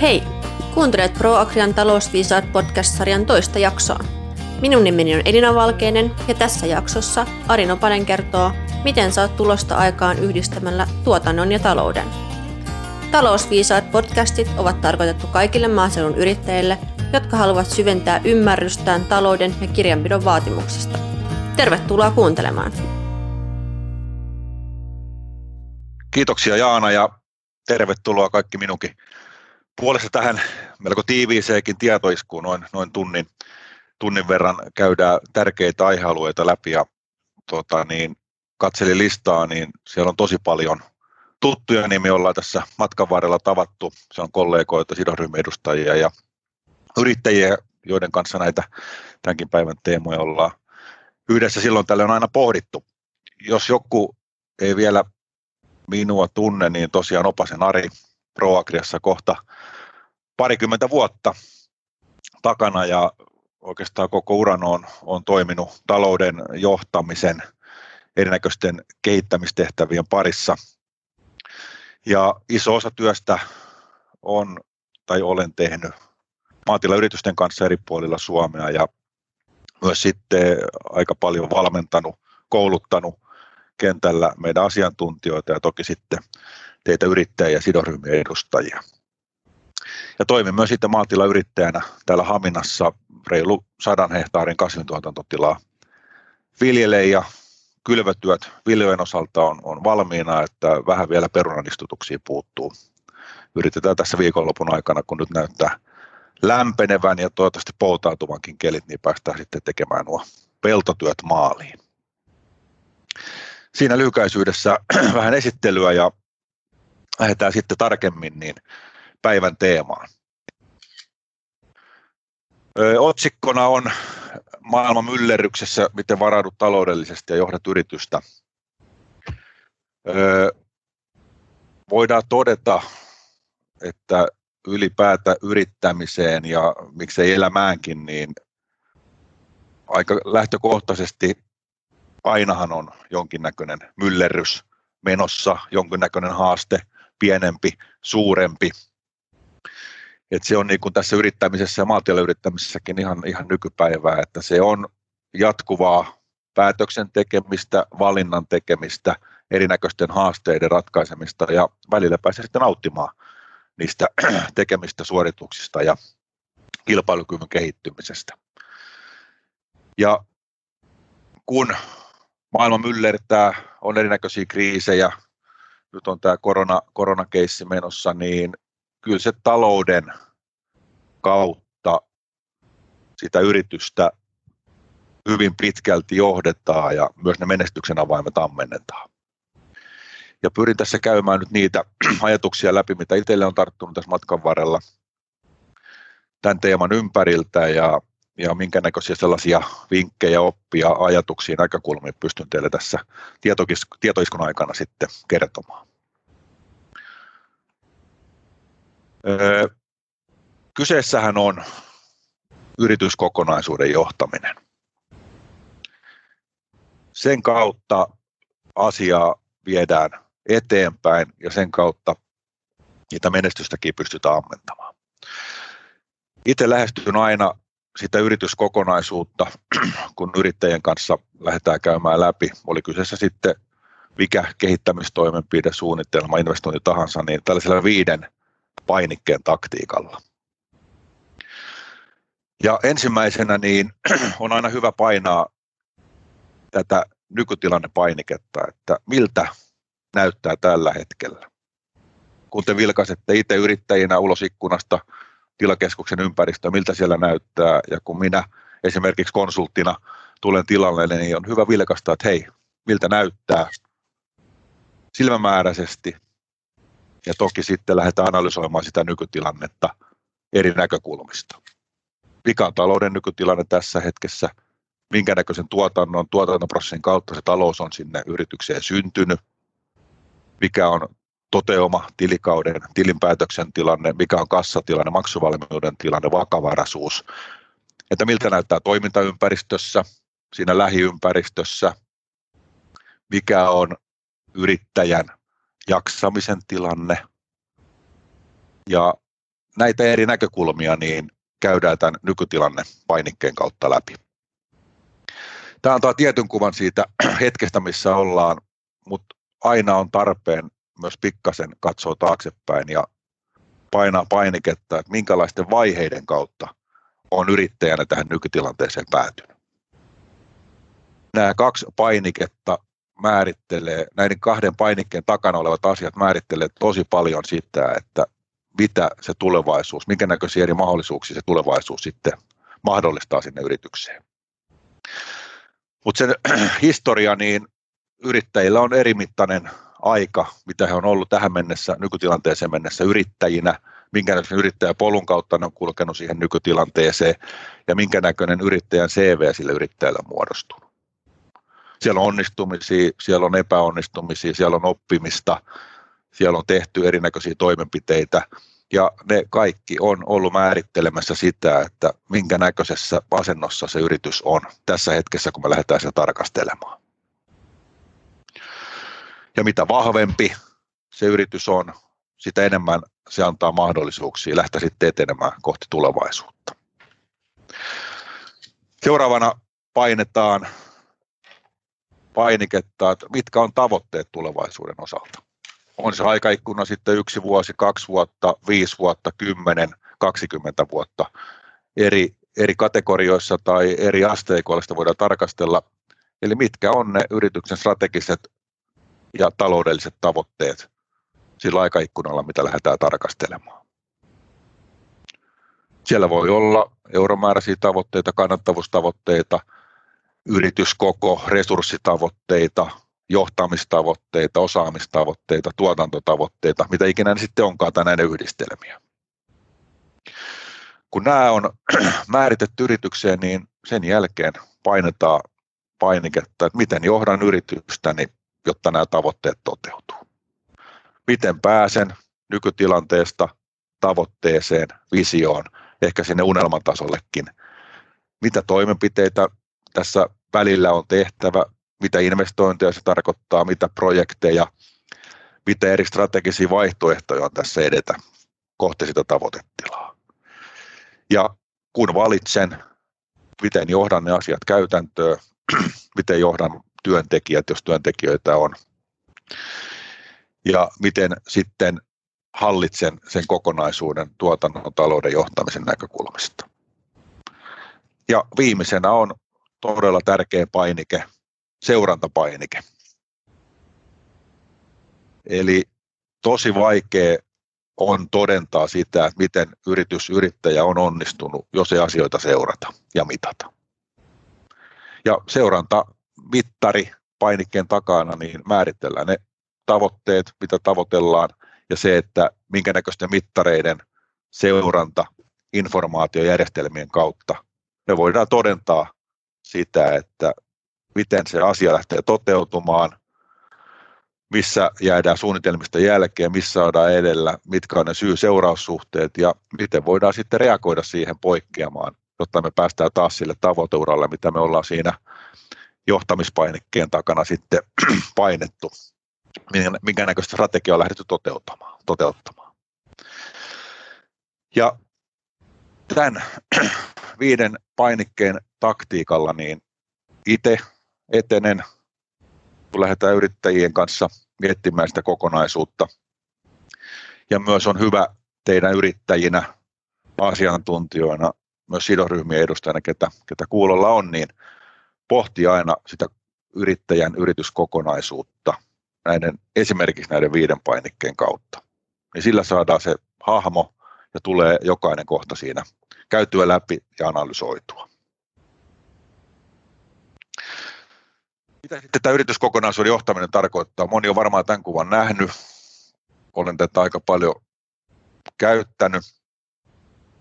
Hei! Kuuntelet ProAgrian talousviisaat podcast-sarjan toista jaksoa. Minun nimeni on Elina Valkeinen ja tässä jaksossa Ari Nopanen kertoo, miten saat tulosta aikaan yhdistämällä tuotannon ja talouden. Talousviisaat podcastit ovat tarkoitettu kaikille maaseudun yrittäjille, jotka haluavat syventää ymmärrystään talouden ja kirjanpidon vaatimuksista. Tervetuloa kuuntelemaan! Kiitoksia Jaana ja tervetuloa kaikki minunkin puolesta tähän melko tiiviiseenkin tietoiskuun, noin, noin tunnin, tunnin verran käydään tärkeitä aihealueita läpi ja tota, niin, katselin listaa, niin siellä on tosi paljon tuttuja nimiä ollaan tässä matkan varrella tavattu. Se on kollegoita, sidosryhmien edustajia ja yrittäjiä, joiden kanssa näitä tämänkin päivän teemoja ollaan yhdessä silloin tällöin aina pohdittu. Jos joku ei vielä minua tunne, niin tosiaan Opasen Ari ProAgriassa kohta parikymmentä vuotta takana ja oikeastaan koko uran on, on toiminut talouden johtamisen erinäköisten kehittämistehtävien parissa. Ja iso osa työstä on tai olen tehnyt maatilayritysten kanssa eri puolilla Suomea ja myös sitten aika paljon valmentanut, kouluttanut kentällä meidän asiantuntijoita ja toki sitten teitä yrittäjiä ja sidosryhmien edustajia. Ja toimin myös sitten maatilayrittäjänä täällä Haminassa reilu sadan hehtaarin kasvintuotantotilaa. Viljele ja kylvötyöt viljojen osalta on, on valmiina, että vähän vielä perunanistutuksia puuttuu. Yritetään tässä viikonlopun aikana, kun nyt näyttää lämpenevän ja toivottavasti poutautuvankin kelit, niin päästään sitten tekemään nuo peltotyöt maaliin. Siinä lyhykäisyydessä vähän esittelyä ja lähdetään sitten tarkemmin niin päivän teemaan. Otsikkona on maailman myllerryksessä, miten varaudut taloudellisesti ja johdat yritystä. Voidaan todeta, että ylipäätä yrittämiseen ja miksei elämäänkin, niin aika lähtökohtaisesti ainahan on jonkinnäköinen myllerrys menossa, jonkinnäköinen haaste, pienempi, suurempi. Et se on niin kuin tässä yrittämisessä ja maatilayrittämisessäkin ihan, ihan nykypäivää, että se on jatkuvaa päätöksen tekemistä, valinnan tekemistä, erinäköisten haasteiden ratkaisemista ja välillä pääsee sitten nauttimaan niistä tekemistä suorituksista ja kilpailukyvyn kehittymisestä. Ja kun maailma myllertää, on erinäköisiä kriisejä, nyt on tämä korona, koronakeissi menossa, niin kyllä se talouden kautta sitä yritystä hyvin pitkälti johdetaan ja myös ne menestyksen avaimet ammennetaan. Ja pyrin tässä käymään nyt niitä ajatuksia läpi, mitä itselle on tarttunut tässä matkan varrella tämän teeman ympäriltä ja, ja minkä näköisiä sellaisia vinkkejä, oppia, ajatuksia, näkökulmia pystyn teille tässä tietoiskun aikana sitten kertomaan. Öö, kyseessähän on yrityskokonaisuuden johtaminen. Sen kautta asiaa viedään eteenpäin ja sen kautta niitä menestystäkin pystytään ammentamaan. Itse lähestyn aina sitä yrityskokonaisuutta, kun yrittäjien kanssa lähdetään käymään läpi, oli kyseessä sitten mikä kehittämistoimenpide, suunnitelma, investointi tahansa, niin tällaisella viiden painikkeen taktiikalla. Ja ensimmäisenä niin on aina hyvä painaa tätä nykytilannepainiketta, että miltä näyttää tällä hetkellä. Kun te vilkaisette itse yrittäjinä ulos ikkunasta tilakeskuksen ympäristöä, miltä siellä näyttää, ja kun minä esimerkiksi konsulttina tulen tilalle, niin on hyvä vilkasta, että hei, miltä näyttää silmämääräisesti, ja toki sitten lähdetään analysoimaan sitä nykytilannetta eri näkökulmista. Mikä on talouden nykytilanne tässä hetkessä, minkä näköisen tuotannon, tuotantoprosessin kautta se talous on sinne yritykseen syntynyt, mikä on toteuma tilikauden, tilinpäätöksen tilanne, mikä on kassatilanne, maksuvalmiuden tilanne, vakavaraisuus, että miltä näyttää toimintaympäristössä, siinä lähiympäristössä, mikä on yrittäjän jaksamisen tilanne ja näitä eri näkökulmia niin käydään tämän nykytilanne painikkeen kautta läpi. Tämä antaa tietyn kuvan siitä hetkestä, missä ollaan, mutta aina on tarpeen myös pikkasen katsoa taaksepäin ja painaa painiketta, että minkälaisten vaiheiden kautta on yrittäjänä tähän nykytilanteeseen päätynyt. Nämä kaksi painiketta määrittelee, näiden kahden painikkeen takana olevat asiat määrittelee tosi paljon sitä, että mitä se tulevaisuus, minkä näköisiä eri mahdollisuuksia se tulevaisuus sitten mahdollistaa sinne yritykseen. Mutta sen historia, niin yrittäjillä on erimittainen aika, mitä he on ollut tähän mennessä, nykytilanteeseen mennessä yrittäjinä, minkä näköisen yrittäjäpolun kautta ne on kulkenut siihen nykytilanteeseen ja minkä näköinen yrittäjän CV sille yrittäjälle on muodostunut. Siellä on onnistumisia, siellä on epäonnistumisia, siellä on oppimista, siellä on tehty erinäköisiä toimenpiteitä ja ne kaikki on ollut määrittelemässä sitä, että minkä näköisessä asennossa se yritys on tässä hetkessä, kun me lähdetään sitä tarkastelemaan. Ja mitä vahvempi se yritys on, sitä enemmän se antaa mahdollisuuksia lähteä sitten etenemään kohti tulevaisuutta. Seuraavana painetaan painiketta, että mitkä on tavoitteet tulevaisuuden osalta. On se aikaikkuna sitten yksi vuosi, kaksi vuotta, viisi vuotta, kymmenen, kaksikymmentä vuotta. Eri, eri kategorioissa tai eri asteikoilla sitä voidaan tarkastella. Eli mitkä on ne yrityksen strategiset ja taloudelliset tavoitteet sillä aikaikkunalla, mitä lähdetään tarkastelemaan. Siellä voi olla euromääräisiä tavoitteita, kannattavuustavoitteita, yrityskoko, resurssitavoitteita, johtamistavoitteita, osaamistavoitteita, tuotantotavoitteita, mitä ikinä ne sitten onkaan tai näiden yhdistelmiä. Kun nämä on määritetty yritykseen, niin sen jälkeen painetaan painiketta, että miten johdan yritystäni, jotta nämä tavoitteet toteutuu miten pääsen nykytilanteesta tavoitteeseen, visioon, ehkä sinne unelmatasollekin. Mitä toimenpiteitä tässä välillä on tehtävä, mitä investointeja se tarkoittaa, mitä projekteja, mitä eri strategisia vaihtoehtoja on tässä edetä kohti sitä tavoitetilaa. Ja kun valitsen, miten johdan ne asiat käytäntöön, miten johdan työntekijät, jos työntekijöitä on, ja miten sitten hallitsen sen kokonaisuuden tuotannon talouden johtamisen näkökulmasta. Ja viimeisenä on todella tärkeä painike, seurantapainike. Eli tosi vaikea on todentaa sitä, että miten yritys, yrittäjä on onnistunut, jos ei asioita seurata ja mitata. Ja seurantamittari painikkeen takana niin määritellään ne tavoitteet, mitä tavoitellaan, ja se, että minkä näköisten mittareiden seuranta informaatiojärjestelmien kautta. Me voidaan todentaa sitä, että miten se asia lähtee toteutumaan, missä jäädään suunnitelmista jälkeen, missä saadaan edellä, mitkä on ne syy-seuraussuhteet ja miten voidaan sitten reagoida siihen poikkeamaan, jotta me päästään taas sille tavoiteuralle, mitä me ollaan siinä johtamispainikkeen takana sitten painettu minkä näköistä strategiaa on lähdetty toteuttamaan. toteuttamaan. Ja tämän viiden painikkeen taktiikalla niin itse etenen, kun lähdetään yrittäjien kanssa miettimään sitä kokonaisuutta. Ja myös on hyvä teidän yrittäjinä, asiantuntijoina, myös sidosryhmien edustajana, ketä, ketä kuulolla on, niin pohti aina sitä yrittäjän yrityskokonaisuutta näiden, esimerkiksi näiden viiden painikkeen kautta. Niin sillä saadaan se hahmo ja tulee jokainen kohta siinä käytyä läpi ja analysoitua. Mitä sitten tämä yrityskokonaisuuden johtaminen tarkoittaa? Moni on varmaan tämän kuvan nähnyt. Olen tätä aika paljon käyttänyt,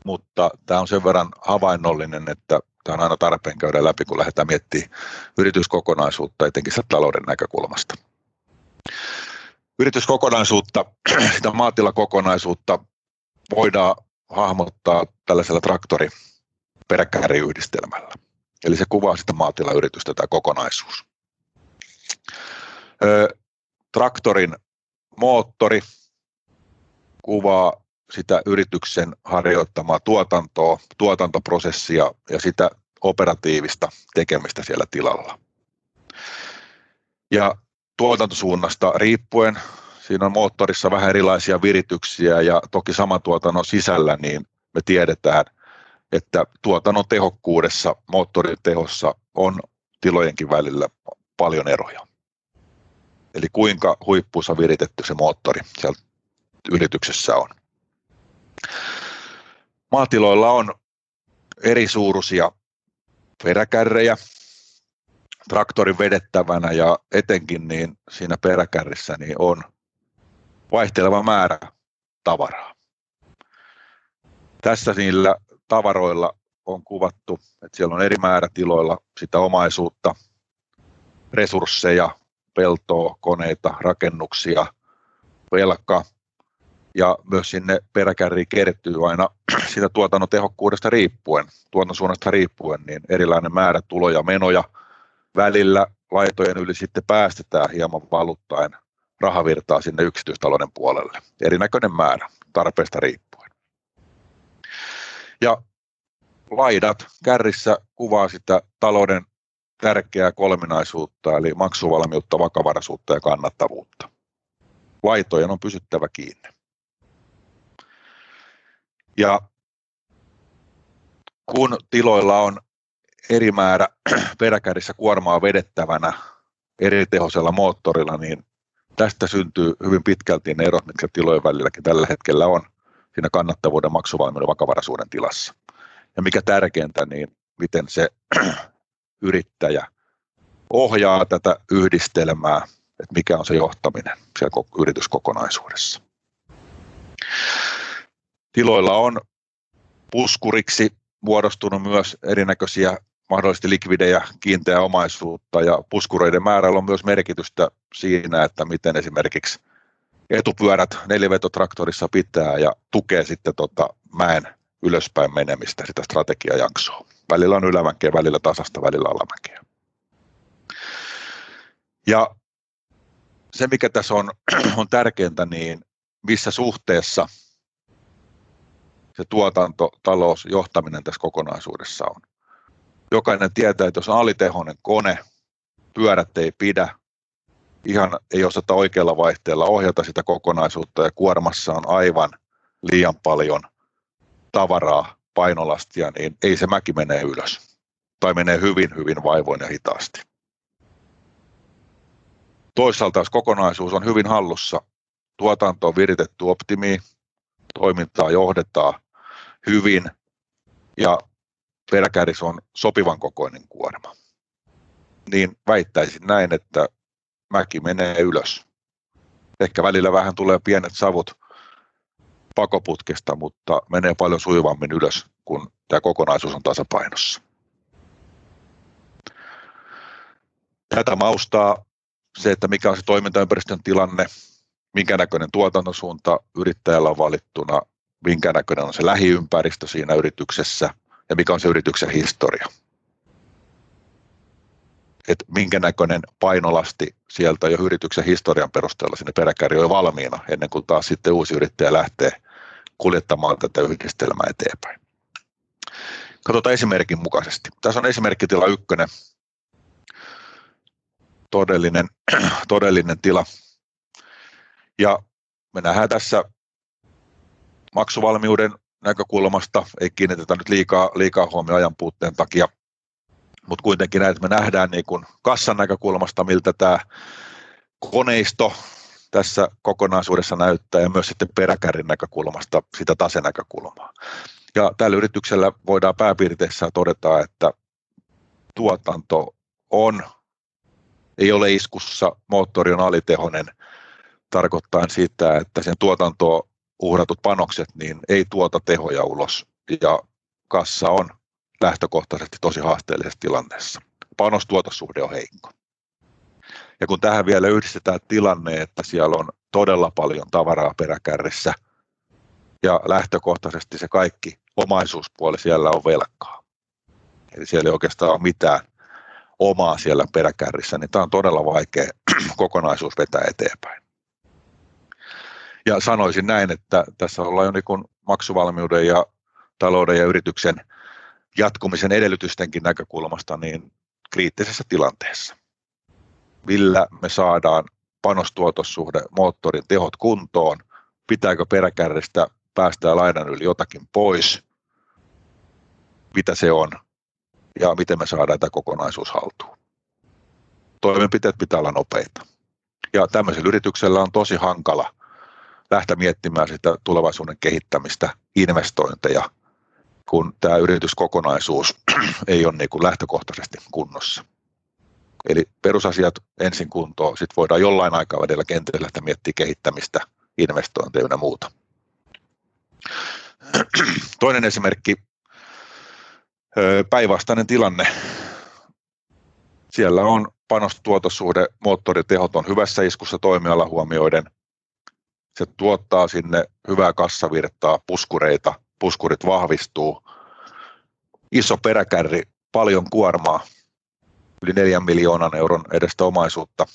mutta tämä on sen verran havainnollinen, että tämä on aina tarpeen käydä läpi, kun lähdetään miettimään yrityskokonaisuutta, etenkin talouden näkökulmasta yrityskokonaisuutta, sitä maatilakokonaisuutta voidaan hahmottaa tällaisella traktori peräkääriyhdistelmällä. Eli se kuvaa sitä maatilayritystä tämä kokonaisuus. Traktorin moottori kuvaa sitä yrityksen harjoittamaa tuotantoa, tuotantoprosessia ja sitä operatiivista tekemistä siellä tilalla. Ja tuotantosuunnasta riippuen, siinä on moottorissa vähän erilaisia virityksiä ja toki saman tuotannon sisällä, niin me tiedetään, että tuotannon tehokkuudessa, moottorin tehossa on tilojenkin välillä paljon eroja. Eli kuinka huippuussa viritetty se moottori siellä yrityksessä on. Maatiloilla on eri suuruisia peräkärrejä traktorin vedettävänä ja etenkin niin siinä peräkärrissä niin on vaihteleva määrä tavaraa. Tässä niillä tavaroilla on kuvattu, että siellä on eri määrä tiloilla sitä omaisuutta, resursseja, peltoa, koneita, rakennuksia, velka ja myös sinne peräkärriin kertyy aina siitä tuotannon tehokkuudesta riippuen, tuotannon suunnasta riippuen, niin erilainen määrä tuloja, menoja. Välillä laitojen yli sitten päästetään hieman valuttaen rahavirtaa sinne yksityistalouden puolelle. Erinäköinen määrä tarpeesta riippuen. Ja laidat kärrissä kuvaa sitä talouden tärkeää kolminaisuutta, eli maksuvalmiutta, vakavaraisuutta ja kannattavuutta. Laitojen on pysyttävä kiinni. Ja kun tiloilla on eri määrä peräkärrissä kuormaa vedettävänä eri tehoisella moottorilla, niin tästä syntyy hyvin pitkälti ne erot, mitkä tilojen välilläkin tällä hetkellä on siinä kannattavuuden, maksuvalmiuden, vakavaraisuuden tilassa. Ja mikä tärkeintä, niin miten se yrittäjä ohjaa tätä yhdistelmää, että mikä on se johtaminen siellä yrityskokonaisuudessa. Tiloilla on puskuriksi muodostunut myös erinäköisiä mahdollisesti likvidejä kiinteää omaisuutta ja puskureiden määrällä on myös merkitystä siinä, että miten esimerkiksi etupyörät nelivetotraktorissa pitää ja tukee sitten tota mäen ylöspäin menemistä, sitä strategiajaksoa. Välillä on ylämäkeä, välillä tasasta, välillä alamäkeä. Ja se, mikä tässä on, on tärkeintä, niin missä suhteessa se tuotanto, talous, johtaminen tässä kokonaisuudessa on. Jokainen tietää, että jos on alitehoinen kone, pyörät ei pidä, ihan ei osata oikealla vaihteella ohjata sitä kokonaisuutta ja kuormassa on aivan liian paljon tavaraa, painolastia, niin ei se mäki mene ylös. Tai menee hyvin, hyvin vaivoin ja hitaasti. Toisaalta jos kokonaisuus on hyvin hallussa, tuotanto on viritetty optimiin, toimintaa johdetaan hyvin ja peräkärris on sopivan kokoinen kuorma, niin väittäisin näin, että mäki menee ylös. Ehkä välillä vähän tulee pienet savut pakoputkesta, mutta menee paljon sujuvammin ylös, kun tämä kokonaisuus on tasapainossa. Tätä maustaa se, että mikä on se toimintaympäristön tilanne, minkä näköinen tuotantosuunta yrittäjällä on valittuna, minkä näköinen on se lähiympäristö siinä yrityksessä ja mikä on se yrityksen historia. Et minkä näköinen painolasti sieltä jo yrityksen historian perusteella sinne peräkärry on valmiina ennen kuin taas sitten uusi yrittäjä lähtee kuljettamaan tätä yhdistelmää eteenpäin. Katsotaan esimerkin mukaisesti. Tässä on esimerkkitila ykkönen, todellinen, todellinen tila. Ja me nähdään tässä maksuvalmiuden näkökulmasta, ei kiinnitetä nyt liikaa, liikaa huomioon ajan puutteen takia, mutta kuitenkin näitä me nähdään niin kuin kassan näkökulmasta, miltä tämä koneisto tässä kokonaisuudessa näyttää ja myös sitten peräkärrin näkökulmasta sitä tasenäkökulmaa. Ja tällä yrityksellä voidaan pääpiirteissä todeta, että tuotanto on, ei ole iskussa, moottori on alitehonen, tarkoittaen sitä, että sen tuotantoon uhratut panokset niin ei tuota tehoja ulos ja kassa on lähtökohtaisesti tosi haasteellisessa tilanteessa. Panostuotossuhde on heikko. Ja kun tähän vielä yhdistetään tilanne, että siellä on todella paljon tavaraa peräkärrissä ja lähtökohtaisesti se kaikki omaisuuspuoli siellä on velkaa. Eli siellä ei oikeastaan ole mitään omaa siellä peräkärrissä, niin tämä on todella vaikea kokonaisuus vetää eteenpäin. Ja sanoisin näin, että tässä ollaan jo niin maksuvalmiuden ja talouden ja yrityksen jatkumisen edellytystenkin näkökulmasta niin kriittisessä tilanteessa. Millä me saadaan panostuotossuhde moottorin tehot kuntoon, pitääkö peräkärristä päästää laidan yli jotakin pois, mitä se on ja miten me saadaan tämä kokonaisuus haltuun. Toimenpiteet pitää olla nopeita. Ja tämmöisellä yrityksellä on tosi hankala lähteä miettimään sitä tulevaisuuden kehittämistä, investointeja, kun tämä yrityskokonaisuus ei ole niin kuin lähtökohtaisesti kunnossa. Eli perusasiat ensin kuntoon, sitten voidaan jollain aikavälillä kentällä lähteä miettiä kehittämistä, investointeja ja muuta. Toinen esimerkki, päinvastainen tilanne. Siellä on panostuotossuhde, moottoritehot on hyvässä iskussa toimiala huomioiden. Se tuottaa sinne hyvää kassavirtaa, puskureita, puskurit vahvistuu. Iso peräkärri, paljon kuormaa, yli 4 miljoonan euron edestä omaisuutta.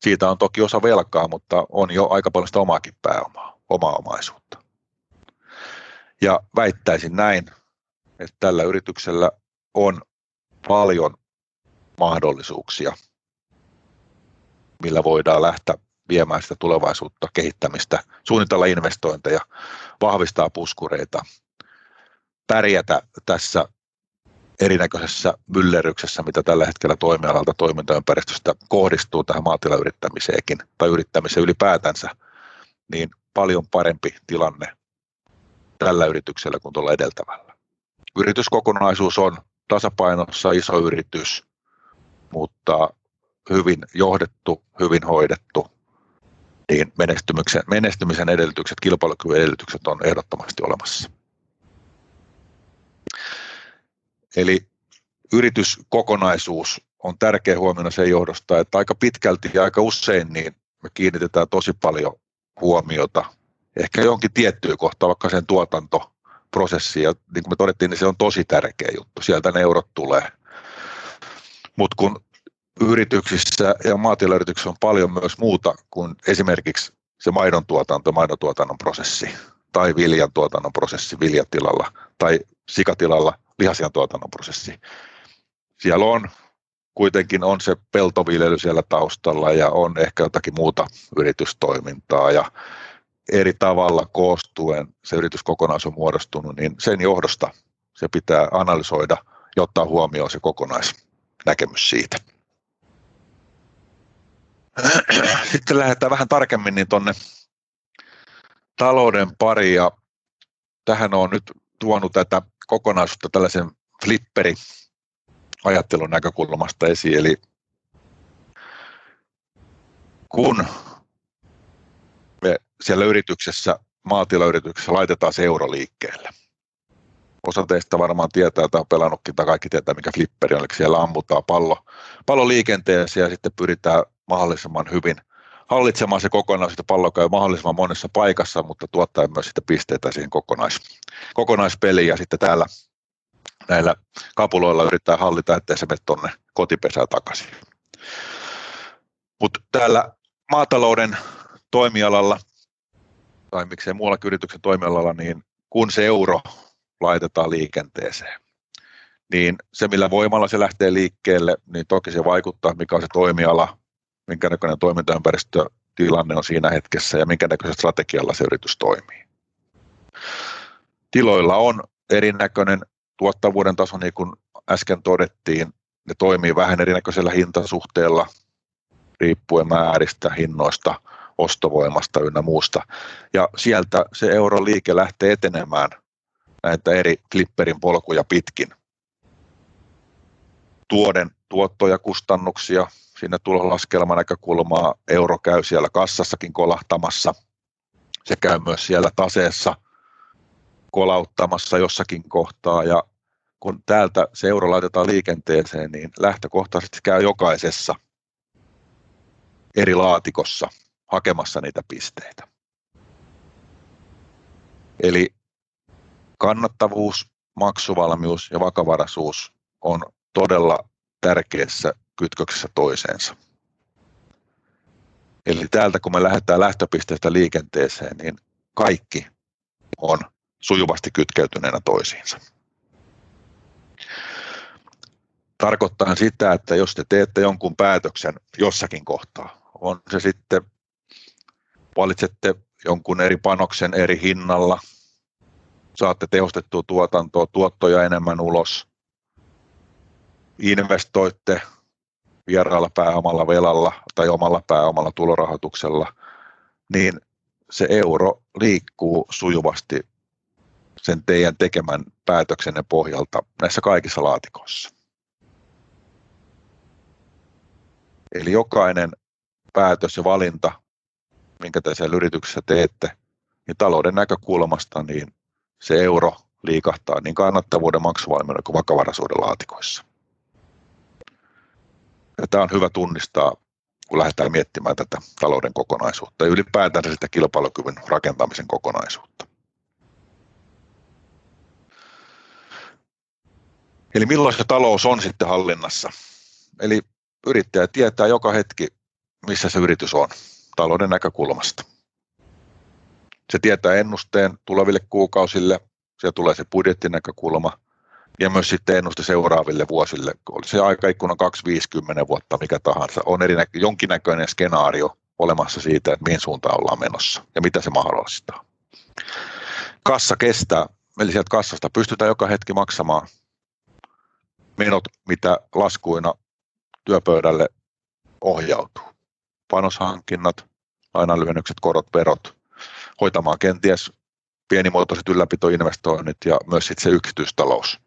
Siitä on toki osa velkaa, mutta on jo aika paljon sitä omaakin pääomaa, omaa omaisuutta. Ja väittäisin näin, että tällä yrityksellä on paljon mahdollisuuksia, millä voidaan lähteä viemään sitä tulevaisuutta, kehittämistä, suunnitella investointeja, vahvistaa puskureita, pärjätä tässä erinäköisessä myllerryksessä, mitä tällä hetkellä toimialalta toimintaympäristöstä kohdistuu tähän maatilayrittämiseenkin tai yrittämiseen ylipäätänsä, niin paljon parempi tilanne tällä yrityksellä kuin tuolla edeltävällä. Yrityskokonaisuus on tasapainossa iso yritys, mutta hyvin johdettu, hyvin hoidettu, niin menestymisen, menestymisen edellytykset, kilpailukyvyn edellytykset on ehdottomasti olemassa. Eli yrityskokonaisuus on tärkeä huomiona sen johdosta, että aika pitkälti ja aika usein niin me kiinnitetään tosi paljon huomiota ehkä johonkin tiettyyn kohtaan, vaikka sen tuotantoprosessiin. Ja niin kuin me todettiin, niin se on tosi tärkeä juttu. Sieltä ne eurot tulee. Mutta kun yrityksissä ja maatilayrityksissä on paljon myös muuta kuin esimerkiksi se maidon tuotanto, maidon tuotannon prosessi tai viljan tuotannon prosessi viljatilalla tai sikatilalla lihasian tuotannon prosessi. Siellä on kuitenkin on se peltoviljely siellä taustalla ja on ehkä jotakin muuta yritystoimintaa ja eri tavalla koostuen se yrityskokonaisuus on muodostunut, niin sen johdosta se pitää analysoida ja ottaa huomioon se kokonaisnäkemys siitä. Sitten lähdetään vähän tarkemmin niin tuonne talouden pari ja tähän on nyt tuonut tätä kokonaisuutta tällaisen flipperi ajattelun näkökulmasta esiin. Eli kun me siellä yrityksessä, maatilayrityksessä laitetaan se euro liikkeelle. Osa teistä varmaan tietää tai on pelannutkin tai kaikki tietää, mikä flipperi on. Eli siellä ammutaan pallo, pallo liikenteeseen ja sitten pyritään mahdollisimman hyvin hallitsemaan se kokonaisuus, että pallo käy mahdollisimman monessa paikassa, mutta tuottaa myös sitä pisteitä siihen kokonais, kokonaispeliin. Ja sitten täällä näillä kapuloilla yrittää hallita, ettei se mene tuonne kotipesään takaisin. Mutta täällä maatalouden toimialalla, tai miksei muualla yrityksen toimialalla, niin kun se euro laitetaan liikenteeseen, niin se millä voimalla se lähtee liikkeelle, niin toki se vaikuttaa, mikä on se toimiala, minkä näköinen toimintaympäristötilanne on siinä hetkessä ja minkä näköisellä strategialla se yritys toimii. Tiloilla on erinäköinen tuottavuuden taso, niin kuin äsken todettiin, ne toimii vähän erinäköisellä hintasuhteella riippuen määristä, hinnoista, ostovoimasta ynnä muusta. Ja sieltä se euron liike lähtee etenemään näitä eri flipperin polkuja pitkin. Tuoden tuottoja, kustannuksia, sinne tulolaskelman näkökulmaa, euro käy siellä kassassakin kolahtamassa. Se käy myös siellä taseessa kolauttamassa jossakin kohtaa ja kun täältä se euro laitetaan liikenteeseen, niin lähtökohtaisesti käy jokaisessa eri laatikossa hakemassa niitä pisteitä. Eli kannattavuus, maksuvalmius ja vakavaraisuus on todella tärkeässä kytköksessä toiseensa. Eli täältä kun me lähdetään lähtöpisteestä liikenteeseen, niin kaikki on sujuvasti kytkeytyneenä toisiinsa. Tarkoittaa sitä, että jos te teette jonkun päätöksen jossakin kohtaa, on se sitten, valitsette jonkun eri panoksen eri hinnalla, saatte tehostettua tuotantoa, tuottoja enemmän ulos, investoitte vieraalla pääomalla velalla tai omalla pääomalla tulorahoituksella, niin se euro liikkuu sujuvasti sen teidän tekemän päätöksenne pohjalta näissä kaikissa laatikoissa. Eli jokainen päätös ja valinta, minkä te siellä yrityksessä teette, niin talouden näkökulmasta niin se euro liikahtaa niin kannattavuuden, maksuvalmiuden kuin vakavaraisuuden laatikoissa. Ja tämä on hyvä tunnistaa, kun lähdetään miettimään tätä talouden kokonaisuutta ja ylipäätään sitä kilpailukyvyn rakentamisen kokonaisuutta. Eli milloin se talous on sitten hallinnassa? Eli yrittäjä tietää joka hetki, missä se yritys on talouden näkökulmasta. Se tietää ennusteen tuleville kuukausille, se tulee se budjettinäkökulma ja myös sitten ennuste seuraaville vuosille. Oli se aikaikkuna 250 vuotta, mikä tahansa, on erinä, jonkinnäköinen skenaario olemassa siitä, että mihin suuntaan ollaan menossa ja mitä se mahdollistaa. Kassa kestää, eli sieltä kassasta pystytään joka hetki maksamaan menot, mitä laskuina työpöydälle ohjautuu. Panoshankinnat, lainanlyhennykset, korot, verot, hoitamaan kenties pienimuotoiset ylläpitoinvestoinnit ja myös sitten se yksityistalous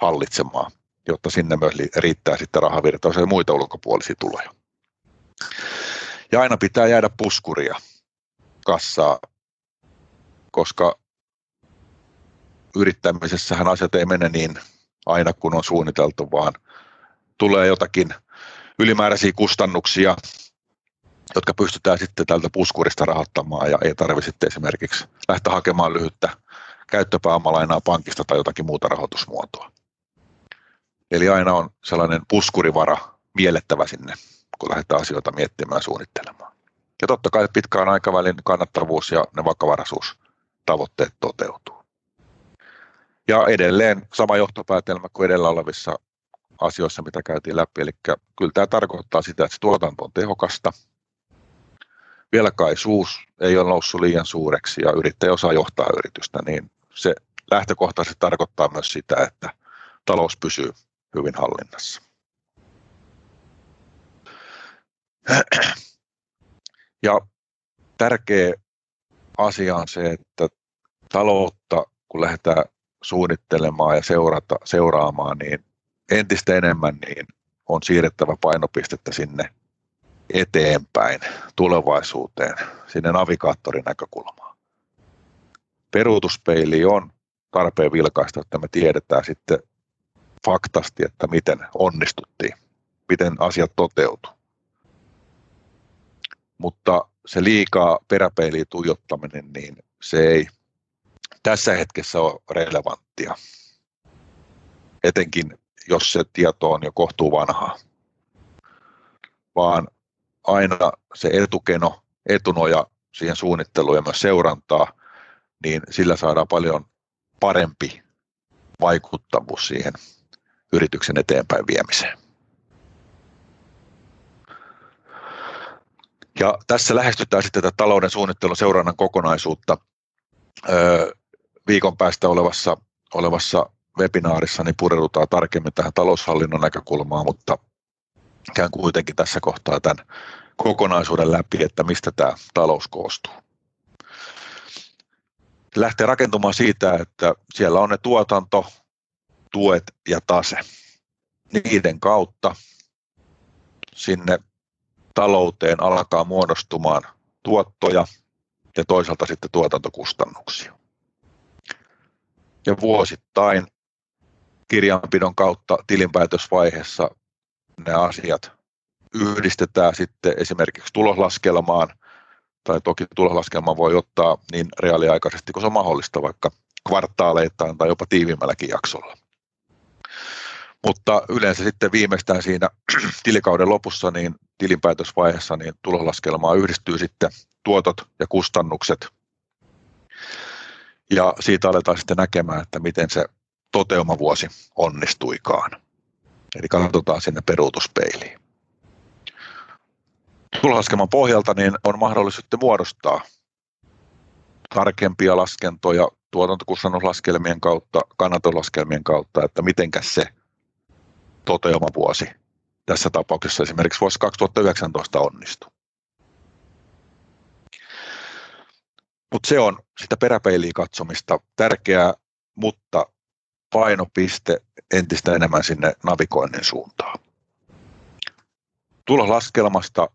hallitsemaan, jotta sinne myös riittää sitten rahavirtaus ja muita ulkopuolisia tuloja. Ja aina pitää jäädä puskuria kassaa, koska yrittämisessähän asiat ei mene niin aina kun on suunniteltu, vaan tulee jotakin ylimääräisiä kustannuksia, jotka pystytään sitten tältä puskurista rahoittamaan ja ei tarvitse sitten esimerkiksi lähteä hakemaan lyhyttä käyttöpääomalainaa pankista tai jotakin muuta rahoitusmuotoa. Eli aina on sellainen puskurivara miellettävä sinne, kun lähdetään asioita miettimään suunnittelemaan. Ja totta kai pitkään aikavälin kannattavuus ja ne vakavaraisuustavoitteet toteutuu. Ja edelleen sama johtopäätelmä kuin edellä olevissa asioissa, mitä käytiin läpi. Eli kyllä tämä tarkoittaa sitä, että se tuotanto on tehokasta, velkaisuus ei ole noussut liian suureksi ja yrittäjä osaa johtaa yritystä, niin se lähtökohtaisesti tarkoittaa myös sitä, että talous pysyy hyvin hallinnassa. Ja tärkeä asia on se, että taloutta kun lähdetään suunnittelemaan ja seurata, seuraamaan, niin entistä enemmän niin on siirrettävä painopistettä sinne eteenpäin, tulevaisuuteen, sinne navigaattorin näkökulmaan. Peruutuspeili on tarpeen vilkaista, että me tiedetään sitten faktasti, että miten onnistuttiin, miten asiat toteutu. Mutta se liikaa peräpeiliin tuijottaminen, niin se ei tässä hetkessä ole relevanttia. Etenkin jos se tieto on jo kohtuu vanhaa. Vaan aina se etukeno, etunoja siihen suunnitteluun ja myös seurantaa, niin sillä saadaan paljon parempi vaikuttavuus siihen yrityksen eteenpäin viemiseen. Ja tässä lähestytään sitten tätä talouden suunnittelun seurannan kokonaisuutta viikon päästä olevassa, olevassa webinaarissa niin pureudutaan tarkemmin tähän taloushallinnon näkökulmaan, mutta käyn kuitenkin tässä kohtaa tämän kokonaisuuden läpi, että mistä tämä talous koostuu. Lähtee rakentumaan siitä, että siellä on ne tuotanto, tuet ja tase. Niiden kautta sinne talouteen alkaa muodostumaan tuottoja ja toisaalta sitten tuotantokustannuksia. Ja vuosittain kirjanpidon kautta tilinpäätösvaiheessa ne asiat yhdistetään sitten esimerkiksi tuloslaskelmaan, tai toki tuloslaskelma voi ottaa niin reaaliaikaisesti kuin se on mahdollista, vaikka kvartaaleittain tai jopa tiiviimmälläkin jaksolla. Mutta yleensä sitten viimeistään siinä tilikauden lopussa niin tilinpäätösvaiheessa niin tulolaskelmaan yhdistyy sitten tuotot ja kustannukset. Ja siitä aletaan sitten näkemään, että miten se toteumavuosi onnistuikaan. Eli katsotaan sinne peruutuspeiliin. Tulolaskelman pohjalta niin on mahdollista sitten muodostaa tarkempia laskentoja tuotantokustannuslaskelmien kautta, kannatolaskelmien kautta, että mitenkäs se toteumavuosi tässä tapauksessa esimerkiksi vuosi 2019 onnistui. Mutta se on sitä peräpeiliin katsomista tärkeää, mutta painopiste entistä enemmän sinne navigoinnin suuntaan. Tuloslaskelmasta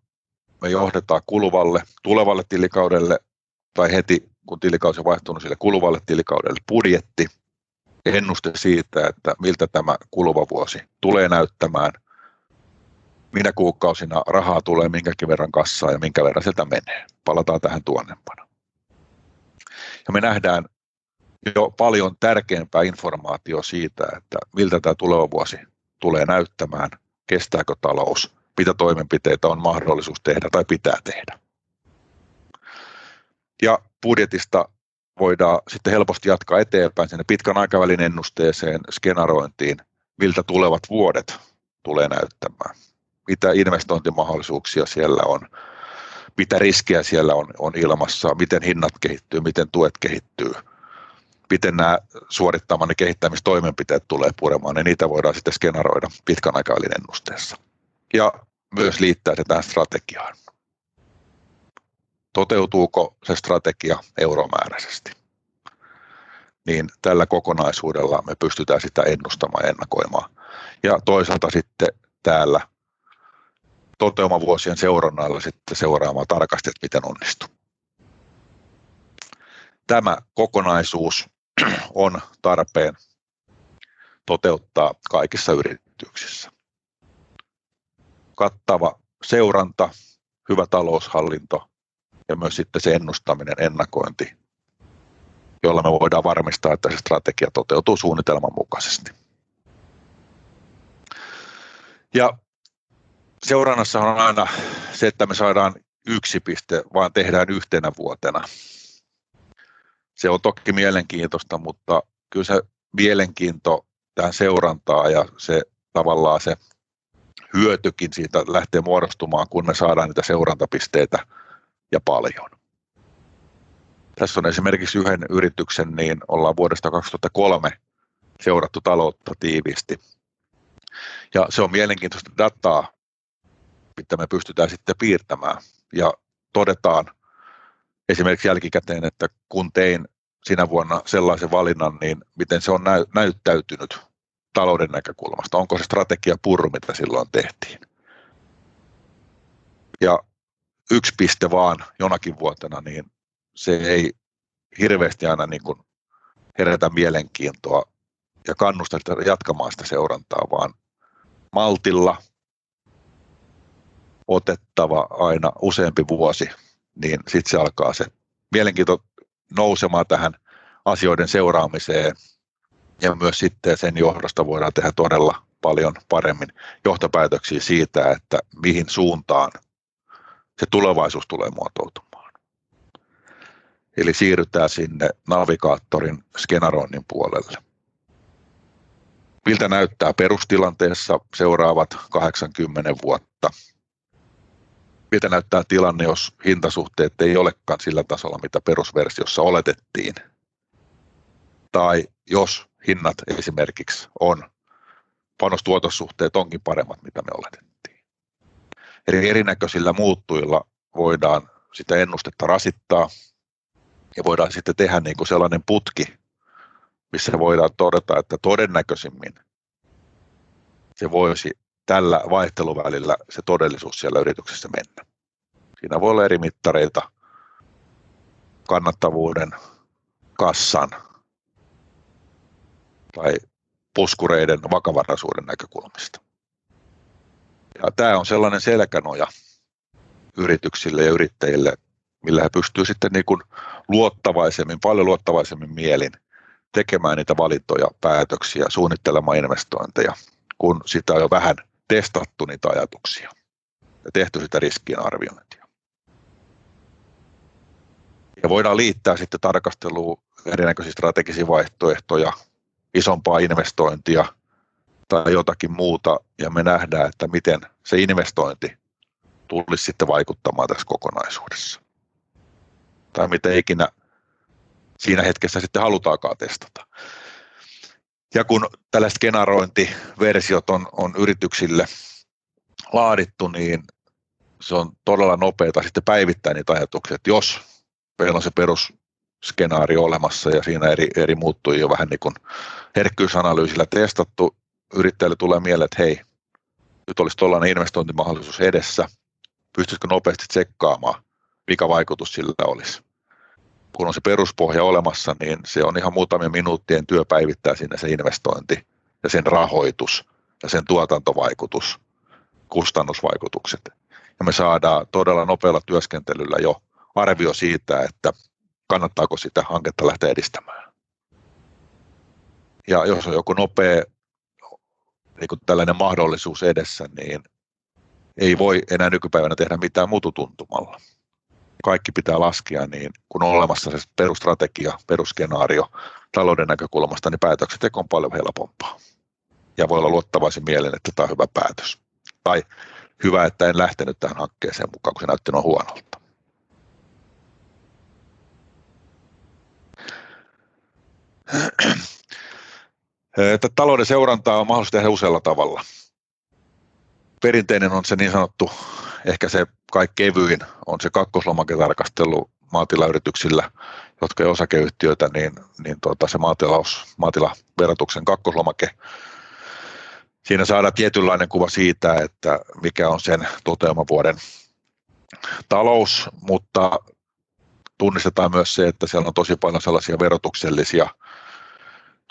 me johdetaan kuluvalle, tulevalle tilikaudelle tai heti kun tilikausi on vaihtunut sille kuluvalle tilikaudelle budjetti, ennuste siitä, että miltä tämä kuluva vuosi tulee näyttämään, minä kuukausina rahaa tulee minkäkin verran kassaa ja minkä verran sieltä menee. Palataan tähän tuonnempana. Ja me nähdään jo paljon tärkeämpää informaatiota siitä, että miltä tämä tuleva vuosi tulee näyttämään, kestääkö talous, mitä toimenpiteitä on mahdollisuus tehdä tai pitää tehdä. Ja budjetista voidaan sitten helposti jatkaa eteenpäin sinne pitkän aikavälin ennusteeseen, skenarointiin, miltä tulevat vuodet tulee näyttämään, mitä investointimahdollisuuksia siellä on, mitä riskejä siellä on, on ilmassa, miten hinnat kehittyy, miten tuet kehittyy, miten nämä suorittamani kehittämistoimenpiteet tulee puremaan, niin niitä voidaan sitten skenaroida pitkän aikavälin ennusteessa. Ja myös liittää se tähän strategiaan toteutuuko se strategia euromääräisesti. Niin tällä kokonaisuudella me pystytään sitä ennustamaan ja ennakoimaan. Ja toisaalta sitten täällä toteumavuosien seurannalla sitten seuraamaan tarkasti, että miten onnistuu. Tämä kokonaisuus on tarpeen toteuttaa kaikissa yrityksissä. Kattava seuranta, hyvä taloushallinto ja myös sitten se ennustaminen, ennakointi, jolla me voidaan varmistaa, että se strategia toteutuu suunnitelman mukaisesti. Ja seurannassa on aina se, että me saadaan yksi piste, vaan tehdään yhtenä vuotena. Se on toki mielenkiintoista, mutta kyllä se mielenkiinto tähän seurantaan ja se tavallaan se hyötykin siitä lähtee muodostumaan, kun me saadaan niitä seurantapisteitä – ja paljon. Tässä on esimerkiksi yhden yrityksen, niin ollaan vuodesta 2003 seurattu taloutta tiiviisti. Ja se on mielenkiintoista dataa, mitä me pystytään sitten piirtämään. Ja todetaan esimerkiksi jälkikäteen, että kun tein sinä vuonna sellaisen valinnan, niin miten se on näyttäytynyt talouden näkökulmasta. Onko se strategia purru, mitä silloin tehtiin. Ja yksi piste vaan jonakin vuotena, niin se ei hirveästi aina niin kuin herätä mielenkiintoa ja kannusta jatkamaan sitä seurantaa, vaan maltilla otettava aina useampi vuosi, niin sitten se alkaa se mielenkiinto nousemaan tähän asioiden seuraamiseen. Ja myös sitten sen johdosta voidaan tehdä todella paljon paremmin johtopäätöksiä siitä, että mihin suuntaan se tulevaisuus tulee muotoutumaan. Eli siirrytään sinne navigaattorin skenaroinnin puolelle. Miltä näyttää perustilanteessa seuraavat 80 vuotta? Miltä näyttää tilanne, jos hintasuhteet ei olekaan sillä tasolla, mitä perusversiossa oletettiin? Tai jos hinnat esimerkiksi on, panostuotossuhteet onkin paremmat, mitä me oletettiin Eli erinäköisillä muuttujilla voidaan sitä ennustetta rasittaa ja voidaan sitten tehdä niin kuin sellainen putki, missä voidaan todeta, että todennäköisimmin se voisi tällä vaihteluvälillä se todellisuus siellä yrityksessä mennä. Siinä voi olla eri mittareita kannattavuuden, kassan tai puskureiden vakavaraisuuden näkökulmista. Ja tämä on sellainen selkänoja yrityksille ja yrittäjille, millä he pystyvät sitten niin kuin luottavaisemmin, paljon luottavaisemmin mielin tekemään niitä valintoja, päätöksiä, suunnittelemaan investointeja, kun sitä on jo vähän testattu niitä ajatuksia. ja tehty sitä riskien arviointia. Ja voidaan liittää sitten tarkasteluun erinäköisiä strategisia vaihtoehtoja, isompaa investointia tai jotakin muuta, ja me nähdään, että miten se investointi tulisi sitten vaikuttamaan tässä kokonaisuudessa. Tai mitä ikinä siinä hetkessä sitten halutaankaan testata. Ja kun tällaiset generointiversiot on, on yrityksille laadittu, niin se on todella nopeata sitten päivittää niitä ajatuksia, että jos meillä on se perusskenaario olemassa ja siinä eri, eri muuttui jo vähän niin kuin herkkyysanalyysillä testattu, yrittäjälle tulee mieleen, että hei, nyt olisi tuollainen investointimahdollisuus edessä, pystyisikö nopeasti tsekkaamaan, mikä vaikutus sillä olisi. Kun on se peruspohja olemassa, niin se on ihan muutamien minuuttien työ päivittää sinne se investointi ja sen rahoitus ja sen tuotantovaikutus, kustannusvaikutukset. Ja me saadaan todella nopealla työskentelyllä jo arvio siitä, että kannattaako sitä hanketta lähteä edistämään. Ja jos on joku nopea niin kuin tällainen mahdollisuus edessä, niin ei voi enää nykypäivänä tehdä mitään mututuntumalla. Kaikki pitää laskea, niin kun on olemassa se perustrategia, perusskenaario talouden näkökulmasta, niin päätöksenteko on paljon helpompaa. Ja voi olla luottavaisin mielen, että tämä on hyvä päätös. Tai hyvä, että en lähtenyt tähän hankkeeseen mukaan, kun se näytti noin huonolta. Että talouden seurantaa on mahdollista tehdä usealla tavalla. Perinteinen on se niin sanottu, ehkä se kaikkein kevyin on se kakkoslomaketarkastelu maatilayrityksillä, jotka ei osakeyhtiöitä, niin, niin tuota, se maatilaus, maatilaverotuksen kakkoslomake. Siinä saadaan tietynlainen kuva siitä, että mikä on sen toteumavuoden talous, mutta tunnistetaan myös se, että siellä on tosi paljon sellaisia verotuksellisia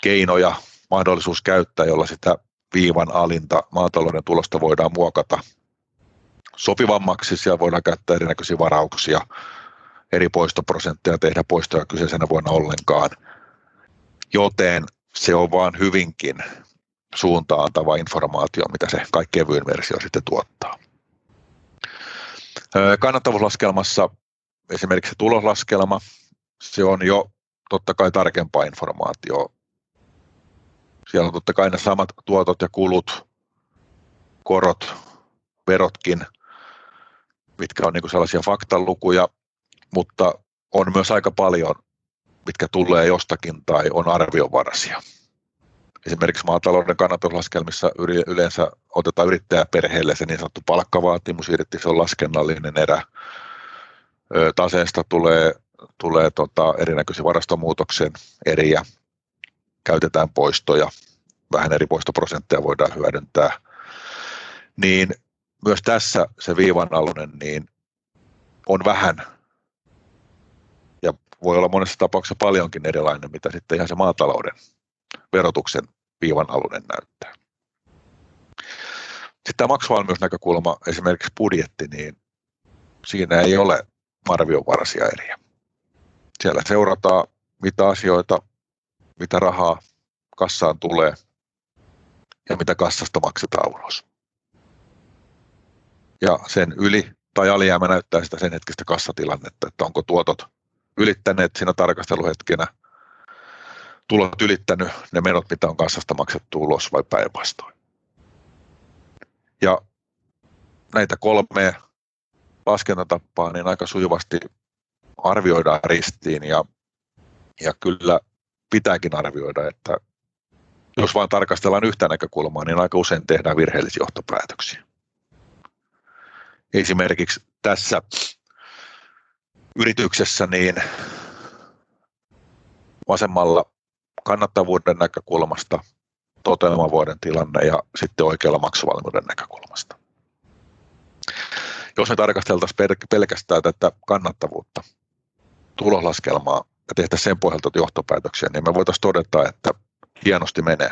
keinoja, mahdollisuus käyttää, jolla sitä viivan alinta maatalouden tulosta voidaan muokata sopivammaksi. Siellä voidaan käyttää erinäköisiä varauksia, eri poistoprosentteja tehdä poistoja kyseisenä vuonna ollenkaan. Joten se on vaan hyvinkin suuntaantava informaatio, mitä se kevyin versio sitten tuottaa. Kannattavuuslaskelmassa esimerkiksi se tuloslaskelma, se on jo totta kai tarkempaa informaatiota siellä on totta kai ne samat tuotot ja kulut, korot, verotkin, mitkä on niin kuin sellaisia faktalukuja, mutta on myös aika paljon, mitkä tulee jostakin tai on arviovaraisia. Esimerkiksi maatalouden kannatuslaskelmissa yleensä otetaan yrittäjäperheelle se niin sanottu palkkavaatimus irti, se on laskennallinen erä. Taseesta tulee, tulee tota erinäköisiä varastomuutoksen eriä, käytetään poistoja, vähän eri poistoprosentteja voidaan hyödyntää, niin myös tässä se viivanallinen niin on vähän ja voi olla monessa tapauksessa paljonkin erilainen, mitä sitten ihan se maatalouden verotuksen viivanallinen näyttää. Sitten tämä maksuvalmiusnäkökulma, esimerkiksi budjetti, niin siinä ei ole arviovaraisia eriä. Siellä seurataan, mitä asioita mitä rahaa kassaan tulee ja mitä kassasta maksetaan ulos. Ja sen yli tai alijäämä näyttää sitä sen hetkistä kassatilannetta, että onko tuotot ylittäneet siinä tarkasteluhetkenä, tulot ylittänyt ne menot, mitä on kassasta maksettu ulos vai päinvastoin. Ja näitä kolmea laskentatapaa niin aika sujuvasti arvioidaan ristiin ja, ja kyllä pitääkin arvioida, että jos vain tarkastellaan yhtä näkökulmaa, niin aika usein tehdään virheellisiä johtopäätöksiä. Esimerkiksi tässä yrityksessä niin vasemmalla kannattavuuden näkökulmasta toteutumavuoden tilanne ja sitten oikealla maksuvalmiuden näkökulmasta. Jos me tarkasteltaisiin pelkästään tätä kannattavuutta, tuloslaskelmaa ja tehtäisiin sen pohjalta johtopäätöksiä, niin me voitaisiin todeta, että hienosti menee.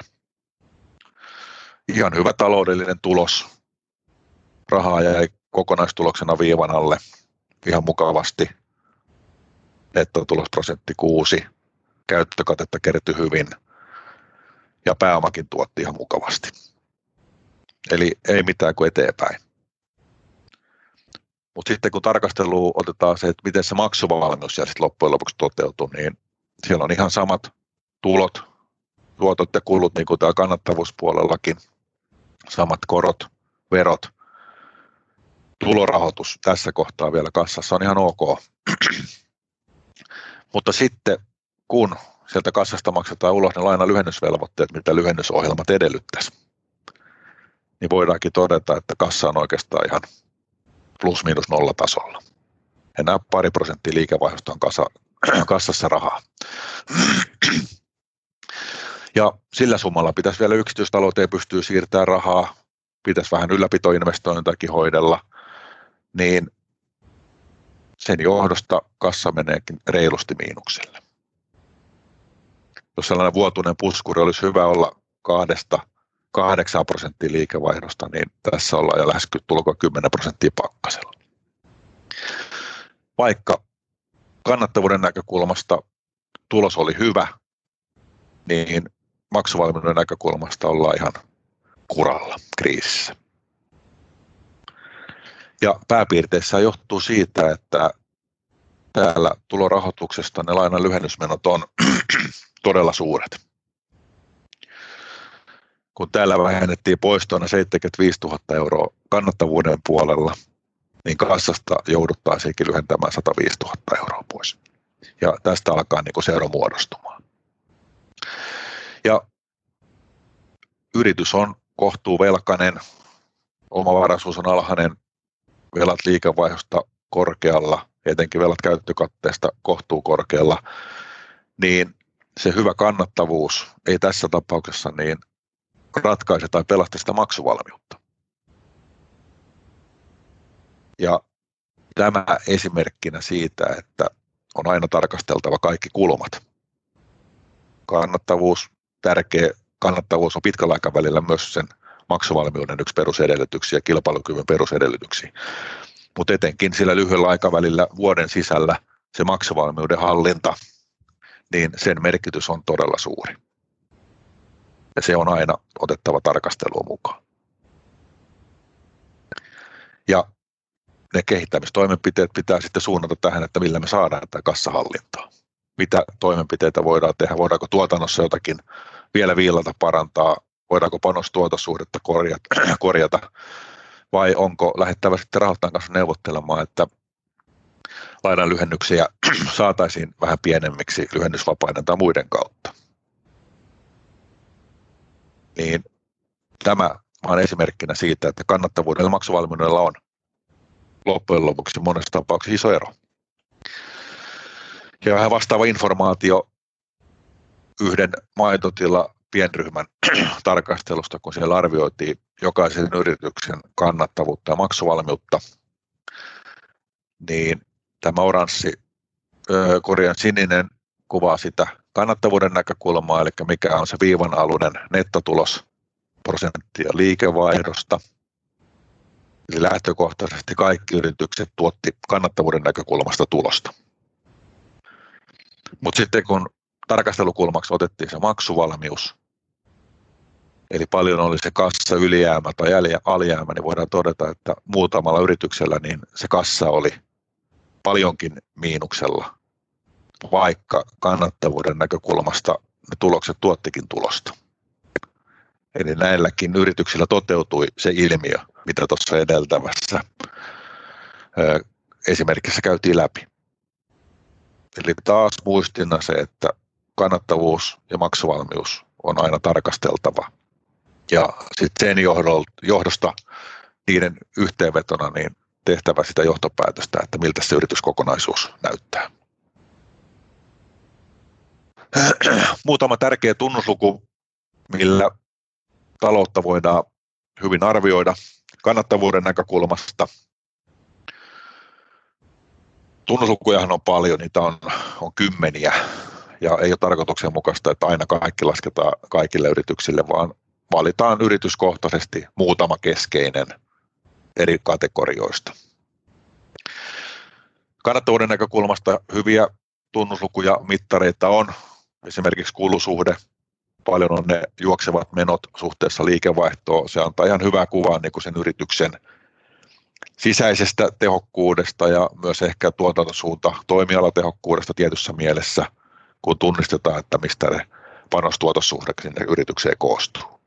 Ihan hyvä taloudellinen tulos. Rahaa jäi kokonaistuloksena viivan alle ihan mukavasti. Nettotulosprosentti 6. Käyttökatetta kertyi hyvin ja pääomakin tuotti ihan mukavasti. Eli ei mitään kuin eteenpäin. Mutta sitten kun tarkasteluun otetaan se, että miten se maksuvalmius siellä sitten loppujen lopuksi toteutuu, niin siellä on ihan samat tulot, tuotot ja kulut, niin kuin tämä kannattavuuspuolellakin, samat korot, verot, tulorahoitus tässä kohtaa vielä kassassa on ihan ok. Mutta sitten kun sieltä kassasta maksetaan ulos ne laina lyhennysvelvoitteet, mitä lyhennysohjelmat edellyttäisi, niin voidaankin todeta, että kassa on oikeastaan ihan plus-miinus nolla tasolla. Enää pari prosenttia liikevaihdosta on kassa, kassassa rahaa. Ja sillä summalla pitäisi vielä yksityistalouteen pystyä siirtämään rahaa, pitäisi vähän ylläpitoinvestointakin hoidella, niin sen johdosta kassa meneekin reilusti miinukselle. Jos sellainen vuotuinen puskuri olisi hyvä olla kahdesta 8 prosenttia liikevaihdosta, niin tässä ollaan jo lähes tulko 10 prosenttia pakkasella. Vaikka kannattavuuden näkökulmasta tulos oli hyvä, niin maksuvalmiuden näkökulmasta ollaan ihan kuralla kriisissä. Ja pääpiirteissä johtuu siitä, että täällä tulorahoituksesta ne lainan lyhennysmenot on todella suuret. Kun täällä vähennettiin poistoina 75 000 euroa kannattavuuden puolella, niin kassasta jouduttaisiinkin lyhentämään 105 000 euroa pois. Ja tästä alkaa niin se ero muodostumaan. Ja yritys on kohtuuvelkainen, omavaraisuus on alhainen, velat liikevaihdosta korkealla, etenkin velat käyttökatteesta kohtuu korkealla, niin se hyvä kannattavuus ei tässä tapauksessa niin ratkaise tai pelasta sitä maksuvalmiutta. Ja tämä esimerkkinä siitä, että on aina tarkasteltava kaikki kulmat. Kannattavuus, tärkeä kannattavuus on pitkällä aikavälillä myös sen maksuvalmiuden yksi perusedellytyksiä ja kilpailukyvyn perusedellytyksiä. Mutta etenkin sillä lyhyellä aikavälillä vuoden sisällä se maksuvalmiuden hallinta, niin sen merkitys on todella suuri. Ja se on aina otettava tarkasteluun mukaan. Ja ne kehittämistoimenpiteet pitää sitten suunnata tähän, että millä me saadaan tätä kassahallintaa. Mitä toimenpiteitä voidaan tehdä, voidaanko tuotannossa jotakin vielä viilata parantaa, voidaanko panostuotossuhdetta korjata, korjata vai onko lähettävä sitten rahoittajan kanssa neuvottelemaan, että lainan lyhennyksiä saataisiin vähän pienemmiksi lyhennysvapaiden tai muiden kautta. Niin tämä on esimerkkinä siitä, että kannattavuudella maksuvalmiudella on loppujen lopuksi monessa tapauksessa iso ero. Ja vähän vastaava informaatio yhden maitotila pienryhmän tarkastelusta, kun siellä arvioitiin jokaisen yrityksen kannattavuutta ja maksuvalmiutta, niin tämä oranssi, korjan sininen kuvaa sitä kannattavuuden näkökulmaa, eli mikä on se viivan alunen nettotulos prosenttia liikevaihdosta. Eli lähtökohtaisesti kaikki yritykset tuotti kannattavuuden näkökulmasta tulosta. Mutta sitten kun tarkastelukulmaksi otettiin se maksuvalmius, eli paljon oli se kassa ylijäämä tai alijäämä, niin voidaan todeta, että muutamalla yrityksellä niin se kassa oli paljonkin miinuksella, vaikka kannattavuuden näkökulmasta ne tulokset tuottikin tulosta. Eli näilläkin yrityksillä toteutui se ilmiö, mitä tuossa edeltävässä esimerkissä käytiin läpi. Eli taas muistina se, että kannattavuus ja maksuvalmius on aina tarkasteltava. Ja sitten sen johdosta niiden yhteenvetona niin tehtävä sitä johtopäätöstä, että miltä se yrityskokonaisuus näyttää. Muutama tärkeä tunnusluku, millä taloutta voidaan hyvin arvioida kannattavuuden näkökulmasta. Tunnuslukujahan on paljon, niitä on, on kymmeniä ja ei ole tarkoituksenmukaista, että aina kaikki lasketaan kaikille yrityksille, vaan valitaan yrityskohtaisesti muutama keskeinen eri kategorioista. Kannattavuuden näkökulmasta hyviä tunnuslukuja, mittareita on esimerkiksi kulusuhde, paljon on ne juoksevat menot suhteessa liikevaihtoon. Se antaa ihan hyvää kuvaa niin kuin sen yrityksen sisäisestä tehokkuudesta ja myös ehkä tuotantosuunta toimialatehokkuudesta tietyssä mielessä, kun tunnistetaan, että mistä ne panostuotossuhde sinne yritykseen koostuu.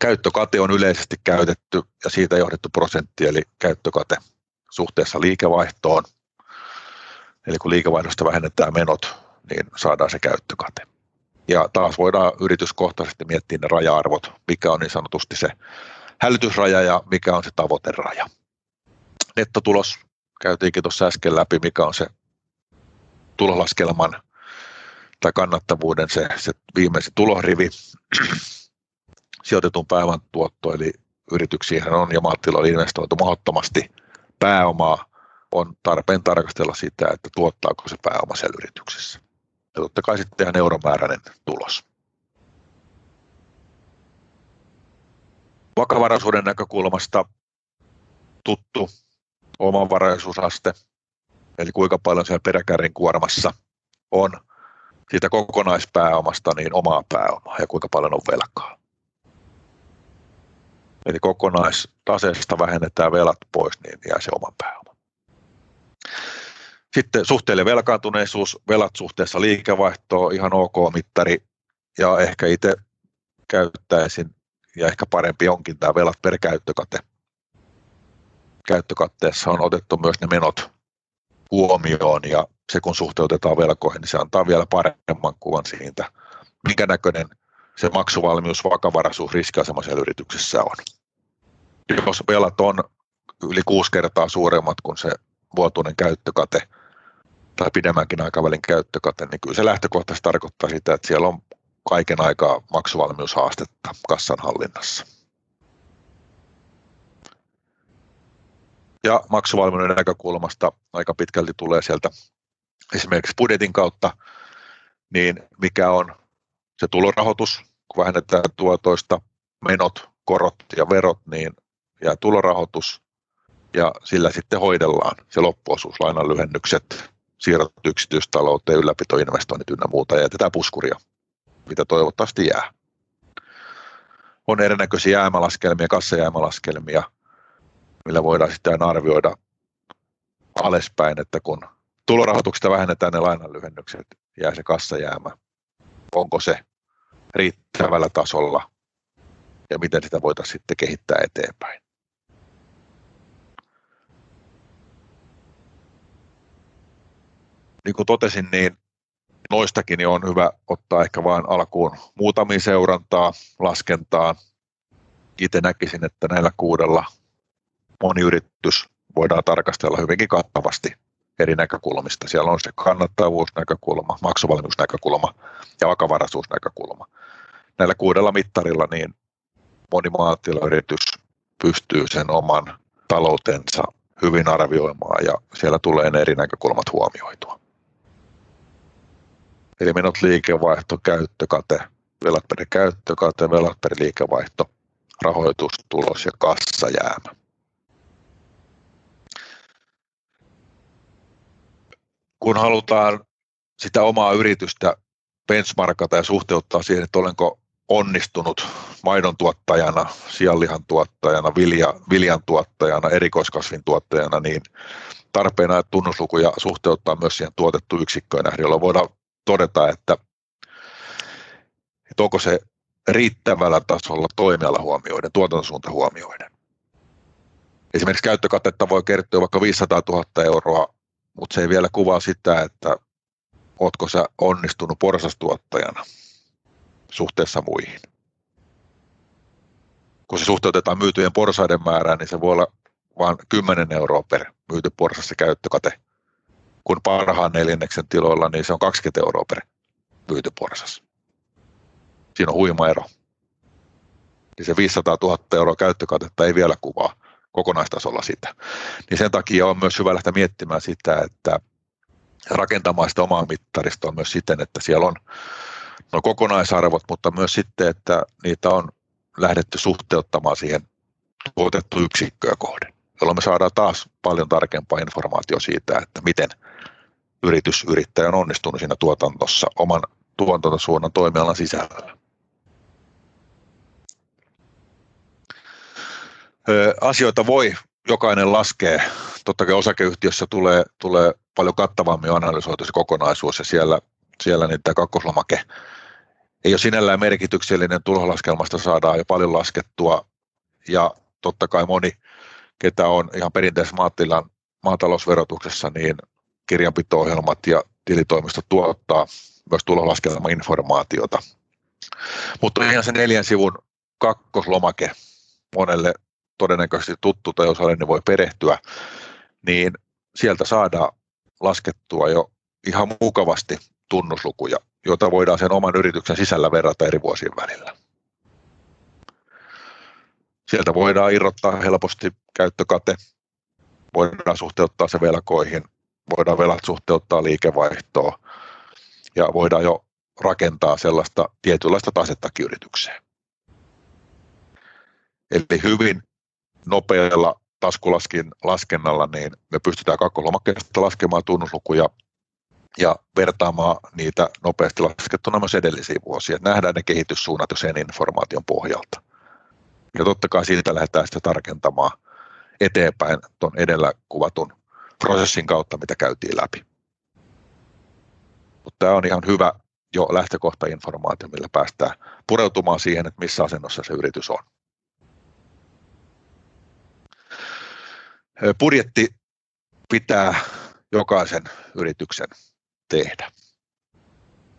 Käyttökate on yleisesti käytetty ja siitä johdettu prosentti, eli käyttökate suhteessa liikevaihtoon. Eli kun liikevaihdosta vähennetään menot, niin saadaan se käyttökate. Ja taas voidaan yrityskohtaisesti miettiä ne raja-arvot, mikä on niin sanotusti se hälytysraja ja mikä on se tavoiteraja. Nettotulos käytiinkin tuossa äsken läpi, mikä on se tulolaskelman tai kannattavuuden se, se viimeisin tulorivi. Sijoitetun pääoman tuotto, eli yrityksiin on ja maatiloilla investoitu mahdottomasti pääomaa, on tarpeen tarkastella sitä, että tuottaako se pääoma siellä yrityksessä. Ja totta kai sitten ihan euromääräinen tulos. Vakavaraisuuden näkökulmasta tuttu omavaraisuusaste, eli kuinka paljon siellä peräkärrin kuormassa on siitä kokonaispääomasta niin omaa pääomaa ja kuinka paljon on velkaa. Eli kokonaistaseesta vähennetään velat pois, niin jää se oma pääoma. Sitten suhteellinen velkaantuneisuus, velat suhteessa liikevaihtoon, ihan ok mittari. Ja ehkä itse käyttäisin, ja ehkä parempi onkin tämä velat per käyttökate. Käyttökatteessa on otettu myös ne menot huomioon, ja se kun suhteutetaan velkoihin, niin se antaa vielä paremman kuvan siitä, minkä näköinen se maksuvalmius, vakavaraisuus riskiasemassa yrityksessä on. Jos velat on yli kuusi kertaa suuremmat kuin se vuotuinen käyttökate tai pidemmänkin aikavälin käyttökate, niin kyllä se lähtökohtaisesti tarkoittaa sitä, että siellä on kaiken aikaa maksuvalmiushaastetta kassan hallinnassa. Ja maksuvalmiuden näkökulmasta aika pitkälti tulee sieltä esimerkiksi budjetin kautta, niin mikä on se tulorahoitus, kun vähennetään tuotoista menot, korot ja verot, niin jää tulorahoitus ja sillä sitten hoidellaan se loppuosuus, lainan lyhennykset, siirrot yksityistalouteen, ylläpitoinvestoinnit ynnä muuta ja jätetään puskuria, mitä toivottavasti jää. On erinäköisiä jäämälaskelmia, kassajäämälaskelmia, millä voidaan sitten arvioida alaspäin, että kun tulorahoituksesta vähennetään ne lainanlyhennykset, jää se kassajäämä. Onko se riittävällä tasolla ja miten sitä voitaisiin sitten kehittää eteenpäin. Niin kuin totesin, niin noistakin on hyvä ottaa ehkä vain alkuun muutamia seurantaa, laskentaa. Itse näkisin, että näillä kuudella moni yritys voidaan tarkastella hyvinkin kattavasti eri näkökulmista. Siellä on se kannattavuusnäkökulma, maksuvalmiusnäkökulma ja vakavaraisuusnäkökulma. Näillä kuudella mittarilla niin moni maatilayritys pystyy sen oman taloutensa hyvin arvioimaan ja siellä tulee ne eri näkökulmat huomioitua. Eli menot liikevaihto, käyttökate, velat per käyttökate, velat per liikevaihto, rahoitustulos ja kassajäämä. kun halutaan sitä omaa yritystä benchmarkata ja suhteuttaa siihen, että olenko onnistunut maidon tuottajana, sianlihan tuottajana, vilja, viljan tuottajana, erikoiskasvin tuottajana, niin tarpeena näitä tunnuslukuja suhteuttaa myös siihen tuotettu yksikköön nähden, jolloin voidaan todeta, että, että onko se riittävällä tasolla toimiala huomioiden, tuotantosuunta huomioiden. Esimerkiksi käyttökatetta voi kertyä vaikka 500 000 euroa mutta se ei vielä kuvaa sitä, että ootko sä onnistunut porsastuottajana suhteessa muihin. Kun se suhteutetaan myytyjen porsaiden määrään, niin se voi olla vain 10 euroa per myyty porsas se käyttökate. Kun parhaan neljänneksen tiloilla, niin se on 20 euroa per myyty porsas. Siinä on huima ero. Niin se 500 000 euroa käyttökatetta ei vielä kuvaa kokonaistasolla sitä. Niin sen takia on myös hyvä lähteä miettimään sitä, että rakentamaan sitä omaa mittaristoa myös siten, että siellä on no kokonaisarvot, mutta myös sitten, että niitä on lähdetty suhteuttamaan siihen tuotettu yksikköä kohden, jolloin me saadaan taas paljon tarkempaa informaatiota siitä, että miten yritys, yrittäjä on onnistunut siinä tuotantossa oman tuotantosuunnan toimialan sisällä. asioita voi jokainen laskee, totta kai osakeyhtiössä tulee, tulee paljon kattavammin analysoitu se kokonaisuus ja siellä, siellä niin tämä kakkoslomake ei ole sinällään merkityksellinen, tulolaskelmasta saadaan jo paljon laskettua ja totta kai moni, ketä on ihan perinteisessä maatilan, maatalousverotuksessa, niin kirjanpito-ohjelmat ja tilitoimisto tuottaa myös tulolaskelma-informaatiota. Mutta ihan se neljän sivun kakkoslomake monelle todennäköisesti tuttu tai osalle niin voi perehtyä, niin sieltä saadaan laskettua jo ihan mukavasti tunnuslukuja, joita voidaan sen oman yrityksen sisällä verrata eri vuosien välillä. Sieltä voidaan irrottaa helposti käyttökate, voidaan suhteuttaa se velkoihin, voidaan velat suhteuttaa liikevaihtoon ja voidaan jo rakentaa sellaista tietynlaista tasettakin yritykseen. Eli hyvin nopealla taskulaskin laskennalla, niin me pystytään kakkolomakkeesta laskemaan tunnuslukuja ja vertaamaan niitä nopeasti laskettuna myös edellisiin vuosiin. Nähdään ne kehityssuunnat jo sen informaation pohjalta. Ja totta kai siitä lähdetään sitten tarkentamaan eteenpäin tuon edellä kuvatun prosessin kautta, mitä käytiin läpi. Mutta tämä on ihan hyvä jo lähtökohtainformaatio, millä päästään pureutumaan siihen, että missä asennossa se yritys on. Budjetti pitää jokaisen yrityksen tehdä.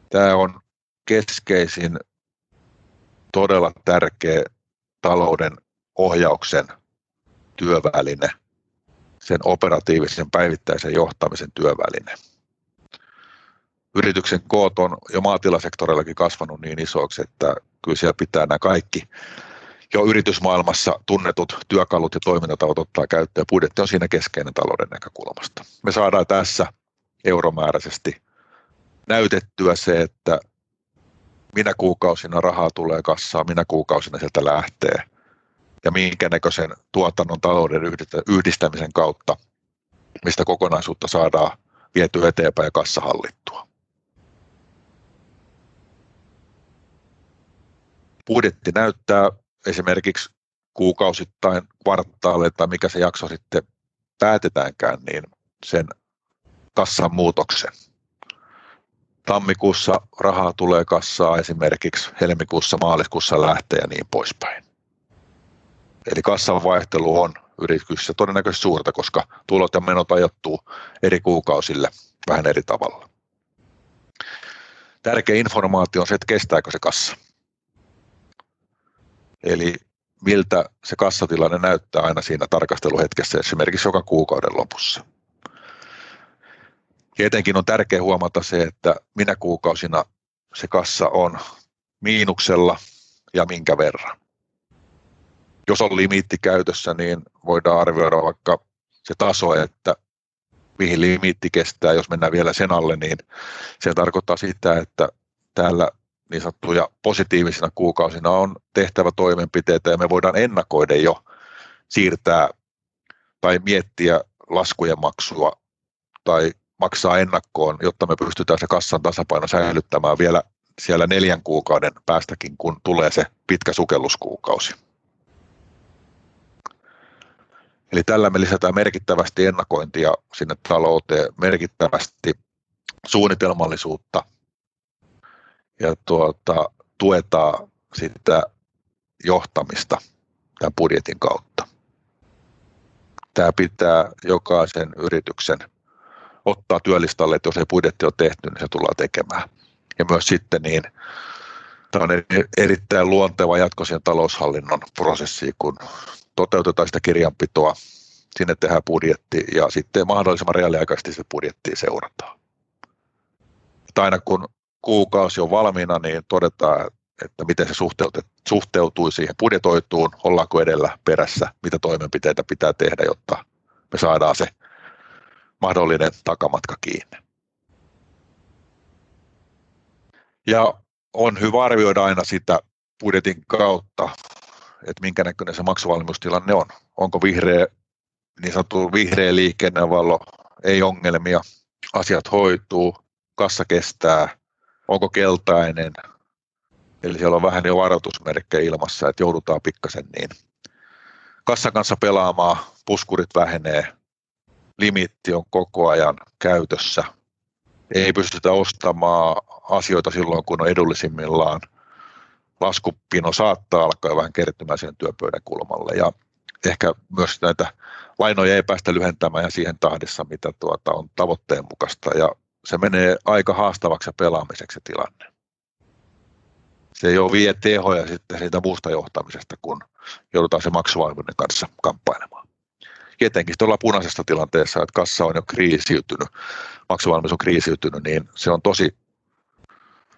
Tämä on keskeisin, todella tärkeä talouden ohjauksen työväline, sen operatiivisen päivittäisen johtamisen työväline. Yrityksen koot on jo maatilasektorillakin kasvanut niin isoiksi, että kyllä siellä pitää nämä kaikki jo yritysmaailmassa tunnetut työkalut ja toimintatavat ottaa käyttöön. Budjetti on siinä keskeinen talouden näkökulmasta. Me saadaan tässä euromääräisesti näytettyä se, että minä kuukausina rahaa tulee kassaan, minä kuukausina sieltä lähtee ja minkä näköisen tuotannon talouden yhdistämisen kautta, mistä kokonaisuutta saadaan viety eteenpäin ja kassa hallittua. Budjetti näyttää esimerkiksi kuukausittain, kvartaaleille tai mikä se jakso sitten päätetäänkään, niin sen kassan muutoksen. Tammikuussa rahaa tulee kassaa esimerkiksi helmikuussa, maaliskuussa lähtee ja niin poispäin. Eli kassan vaihtelu on yrityksessä todennäköisesti suurta, koska tulot ja menot ajoittuu eri kuukausille vähän eri tavalla. Tärkeä informaatio on se, että kestääkö se kassa. Eli miltä se kassatilanne näyttää aina siinä tarkasteluhetkessä, esimerkiksi joka kuukauden lopussa. Ja etenkin on tärkeää huomata se, että minä kuukausina se kassa on miinuksella ja minkä verran. Jos on limiitti käytössä, niin voidaan arvioida vaikka se taso, että mihin limiitti kestää. Jos mennään vielä sen alle, niin se tarkoittaa sitä, että täällä niin sanottuja positiivisina kuukausina on tehtävä toimenpiteitä ja me voidaan ennakoida jo siirtää tai miettiä laskujen maksua tai maksaa ennakkoon, jotta me pystytään se kassan tasapaino säilyttämään vielä siellä neljän kuukauden päästäkin, kun tulee se pitkä sukelluskuukausi. Eli tällä me lisätään merkittävästi ennakointia sinne talouteen, merkittävästi suunnitelmallisuutta ja tuota, tuetaan sitä johtamista tämän budjetin kautta. Tämä pitää jokaisen yrityksen ottaa työlistalle, että jos ei budjetti ole tehty, niin se tullaan tekemään. Ja myös sitten niin, tämä on erittäin luonteva jatko siihen taloushallinnon prosessiin, kun toteutetaan sitä kirjanpitoa, sinne tehdään budjetti ja sitten mahdollisimman reaaliaikaisesti se budjettia seurataan. Että aina kun kuukausi on valmiina, niin todetaan, että miten se suhteutuu siihen budjetoituun, ollaanko edellä perässä, mitä toimenpiteitä pitää tehdä, jotta me saadaan se mahdollinen takamatka kiinni. Ja on hyvä arvioida aina sitä budjetin kautta, että minkä näköinen se maksuvalmiustilanne on. Onko vihreä, niin sanottu vihreä liikennevalo, ei ongelmia, asiat hoituu, kassa kestää, onko keltainen, eli siellä on vähän jo varoitusmerkkejä ilmassa, että joudutaan pikkasen niin kassan kanssa pelaamaan, puskurit vähenee, limitti on koko ajan käytössä, ei pystytä ostamaan asioita silloin, kun on edullisimmillaan. Laskupino saattaa alkaa vähän kertymään sen työpöydän kulmalle ja ehkä myös näitä lainoja ei päästä lyhentämään ja siihen tahdissa, mitä tuota on tavoitteen mukaista ja se menee aika haastavaksi pelaamiseksi se tilanne. Se ei ole vie tehoja sitten siitä muusta johtamisesta, kun joudutaan se maksuvalmiuden kanssa kamppailemaan. Etenkin tuolla punaisessa tilanteessa, että kassa on jo kriisiytynyt, maksuvalmius on kriisiytynyt, niin se on tosi,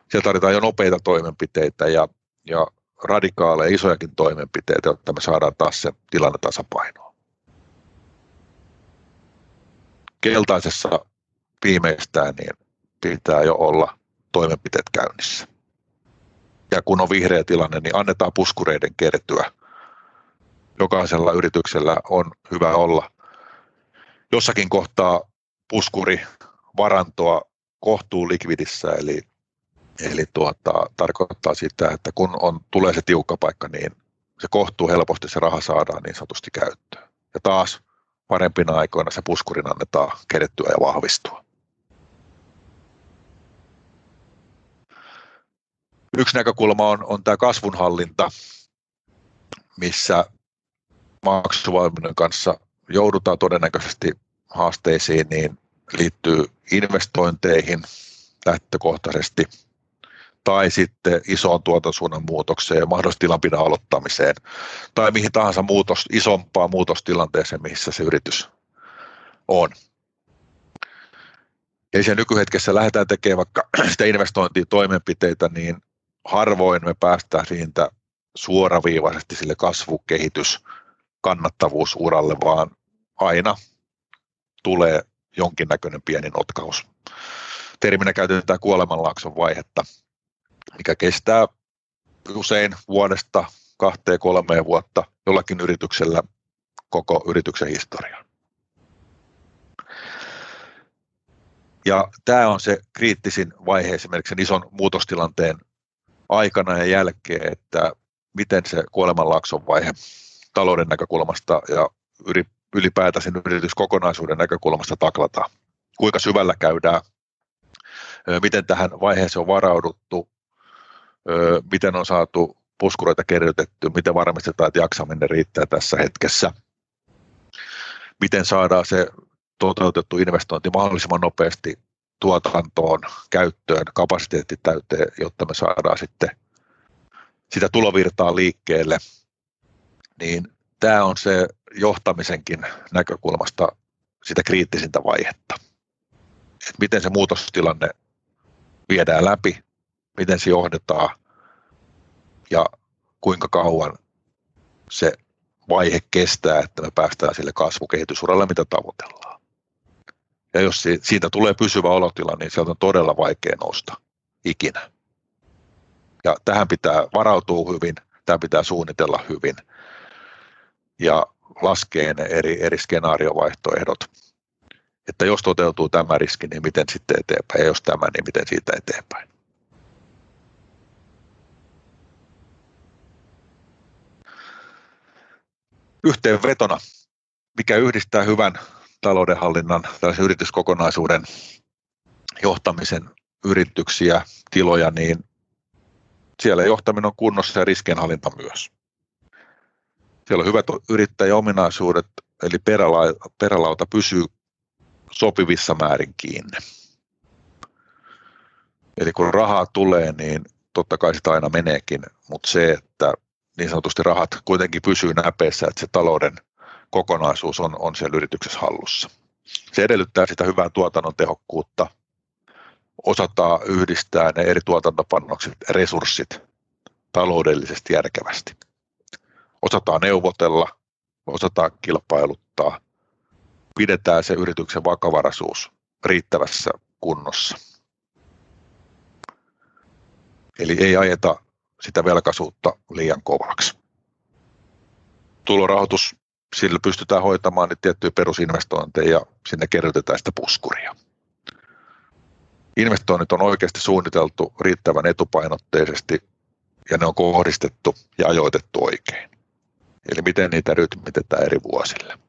siellä tarvitaan jo nopeita toimenpiteitä ja, ja radikaaleja, isojakin toimenpiteitä, jotta me saadaan taas se tilanne tasapainoon. Keltaisessa viimeistään niin pitää jo olla toimenpiteet käynnissä. Ja kun on vihreä tilanne, niin annetaan puskureiden kertyä. Jokaisella yrityksellä on hyvä olla jossakin kohtaa puskuri varantoa kohtuu likvidissä, eli, eli tuota, tarkoittaa sitä, että kun on, tulee se tiukka paikka, niin se kohtuu helposti, se raha saadaan niin sanotusti käyttöön. Ja taas parempina aikoina se puskurin annetaan kerettyä ja vahvistua. Yksi näkökulma on, on tämä kasvunhallinta, missä maksuvalmiuden kanssa joudutaan todennäköisesti haasteisiin, niin liittyy investointeihin lähtökohtaisesti tai sitten isoon tuotantosuunnan muutokseen ja mahdollisesti tilanpidon aloittamiseen tai mihin tahansa muutos, isompaa muutostilanteeseen, missä se yritys on. Ja se nykyhetkessä lähdetään tekemään vaikka sitä investointia toimenpiteitä, niin harvoin me päästään siitä suoraviivaisesti sille kasvukehitys kannattavuusuralle, vaan aina tulee jonkinnäköinen pieni notkaus. Terminä käytetään kuolemanlaakson vaihetta, mikä kestää usein vuodesta kahteen kolmeen vuotta jollakin yrityksellä koko yrityksen historian. Ja tämä on se kriittisin vaihe esimerkiksi sen ison muutostilanteen aikana ja jälkeen, että miten se kuolemanlaakson vaihe talouden näkökulmasta ja ylipäätään sen yrityskokonaisuuden näkökulmasta taklataan. Kuinka syvällä käydään, miten tähän vaiheeseen on varauduttu, miten on saatu puskureita kerrytetty, miten varmistetaan, että jaksaminen riittää tässä hetkessä, miten saadaan se toteutettu investointi mahdollisimman nopeasti tuotantoon, käyttöön, kapasiteetti täyteen, jotta me saadaan sitten sitä tulovirtaa liikkeelle, niin tämä on se johtamisenkin näkökulmasta sitä kriittisintä vaihetta. Et miten se muutostilanne viedään läpi, miten se johdetaan ja kuinka kauan se vaihe kestää, että me päästään sille kasvukehitysuralle, mitä tavoitellaan. Ja jos siitä tulee pysyvä olotila, niin sieltä on todella vaikea nousta ikinä. Ja tähän pitää varautua hyvin, tämä pitää suunnitella hyvin ja laskee ne eri, eri skenaariovaihtoehdot. Että jos toteutuu tämä riski, niin miten sitten eteenpäin, ja jos tämä, niin miten siitä eteenpäin. Yhteenvetona, mikä yhdistää hyvän taloudenhallinnan, tällaisen yrityskokonaisuuden johtamisen yrityksiä, tiloja, niin siellä johtaminen on kunnossa ja riskienhallinta myös. Siellä on hyvät yrittäjäominaisuudet, eli perälauta, perälauta pysyy sopivissa määrin kiinni. Eli kun rahaa tulee, niin totta kai sitä aina meneekin, mutta se, että niin sanotusti rahat kuitenkin pysyy näpeissä, että se talouden kokonaisuus on, on siellä yrityksessä hallussa. Se edellyttää sitä hyvää tuotannon tehokkuutta, osataan yhdistää ne eri tuotantopannokset, resurssit taloudellisesti järkevästi osataan neuvotella, osataan kilpailuttaa, pidetään se yrityksen vakavaraisuus riittävässä kunnossa. Eli ei ajeta sitä velkaisuutta liian kovaksi. Tulorahoitus, sillä pystytään hoitamaan niitä tiettyjä perusinvestointeja ja sinne kerrytetään sitä puskuria. Investoinnit on oikeasti suunniteltu riittävän etupainotteisesti ja ne on kohdistettu ja ajoitettu oikein eli miten niitä rytmitetään eri vuosille.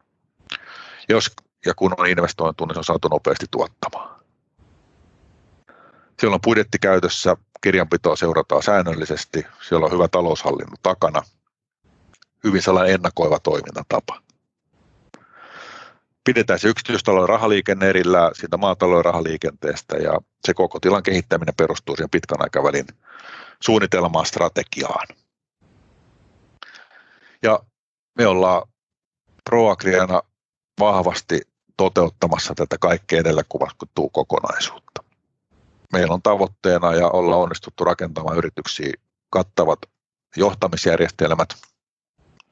Jos ja kun on investointu, niin se on saatu nopeasti tuottamaan. Siellä on budjetti käytössä, kirjanpitoa seurataan säännöllisesti, siellä on hyvä taloushallinnon takana, hyvin sellainen ennakoiva toimintatapa. Pidetään se yksityistalouden rahaliikenne erillään siitä maatalouden rahaliikenteestä ja se koko tilan kehittäminen perustuu siihen pitkän aikavälin suunnitelmaan strategiaan. Ja me ollaan Proagriana vahvasti toteuttamassa tätä kaikkea edellä kuvattua kokonaisuutta. Meillä on tavoitteena ja olla onnistuttu rakentamaan yrityksiä kattavat johtamisjärjestelmät,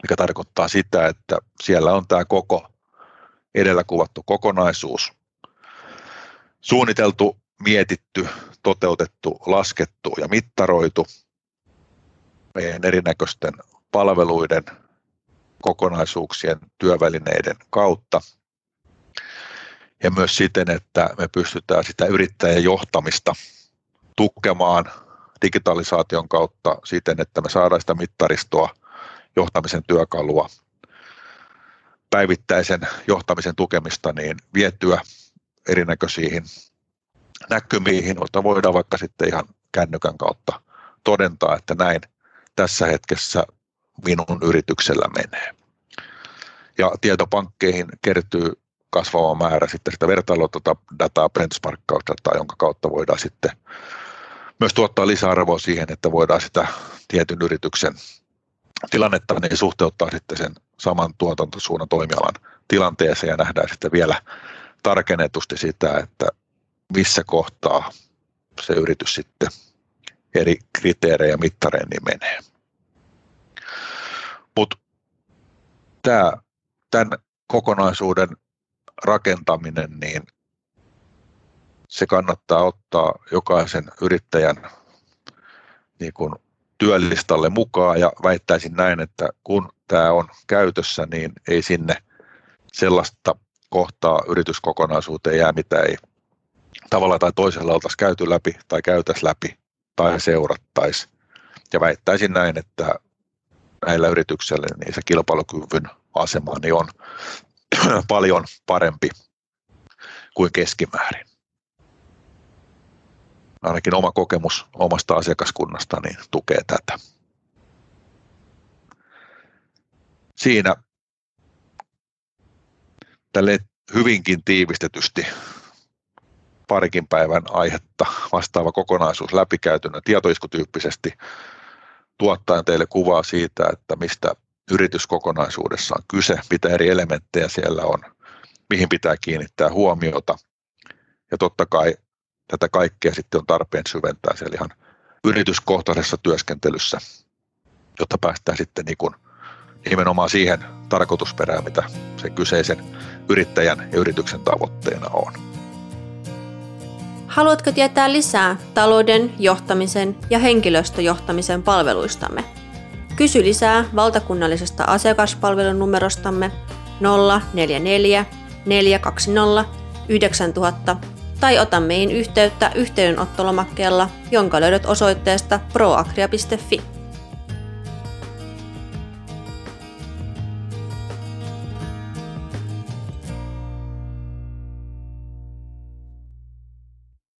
mikä tarkoittaa sitä, että siellä on tämä koko edellä kuvattu kokonaisuus suunniteltu, mietitty, toteutettu, laskettu ja mittaroitu meidän erinäköisten palveluiden, kokonaisuuksien, työvälineiden kautta – ja myös siten, että me pystytään sitä yrittäjän johtamista tukemaan digitalisaation kautta siten, että me saadaan sitä mittaristoa, johtamisen työkalua, päivittäisen johtamisen tukemista niin vietyä erinäköisiin näkymiin, joita voidaan vaikka sitten ihan kännykän kautta todentaa, että näin tässä hetkessä minun yrityksellä menee. Ja tietopankkeihin kertyy kasvava määrä sitten sitä vertailudataa, benchmarkkausdataa, jonka kautta voidaan sitten myös tuottaa lisäarvoa siihen, että voidaan sitä tietyn yrityksen tilannetta niin suhteuttaa sitten sen saman tuotantosuunnan toimialan tilanteeseen ja nähdään sitten vielä tarkennetusti sitä, että missä kohtaa se yritys sitten eri kriteerejä ja niin menee. Mutta tämän kokonaisuuden rakentaminen, niin se kannattaa ottaa jokaisen yrittäjän niin kuin työlistalle mukaan ja väittäisin näin, että kun tämä on käytössä, niin ei sinne sellaista kohtaa yrityskokonaisuuteen jää, mitä ei tavalla tai toisella oltaisi käyty läpi tai käytäisi läpi tai seurattaisi. Ja väittäisin näin, että näillä yrityksillä niin se kilpailukyvyn asema niin on paljon parempi kuin keskimäärin. Ainakin oma kokemus omasta asiakaskunnasta niin tukee tätä. Siinä tälle hyvinkin tiivistetysti parikin päivän aihetta vastaava kokonaisuus läpikäytynä tietoiskutyyppisesti tuottaen teille kuvaa siitä, että mistä yrityskokonaisuudessa on kyse, mitä eri elementtejä siellä on, mihin pitää kiinnittää huomiota. Ja totta kai tätä kaikkea sitten on tarpeen syventää siellä ihan yrityskohtaisessa työskentelyssä, jotta päästään sitten niin kuin nimenomaan siihen tarkoitusperään, mitä se kyseisen yrittäjän ja yrityksen tavoitteena on. Haluatko tietää lisää talouden, johtamisen ja henkilöstöjohtamisen palveluistamme? Kysy lisää valtakunnallisesta asiakaspalvelunumerostamme 044 420 9000 tai ota meihin yhteyttä yhteydenottolomakkeella, jonka löydät osoitteesta proagria.fi.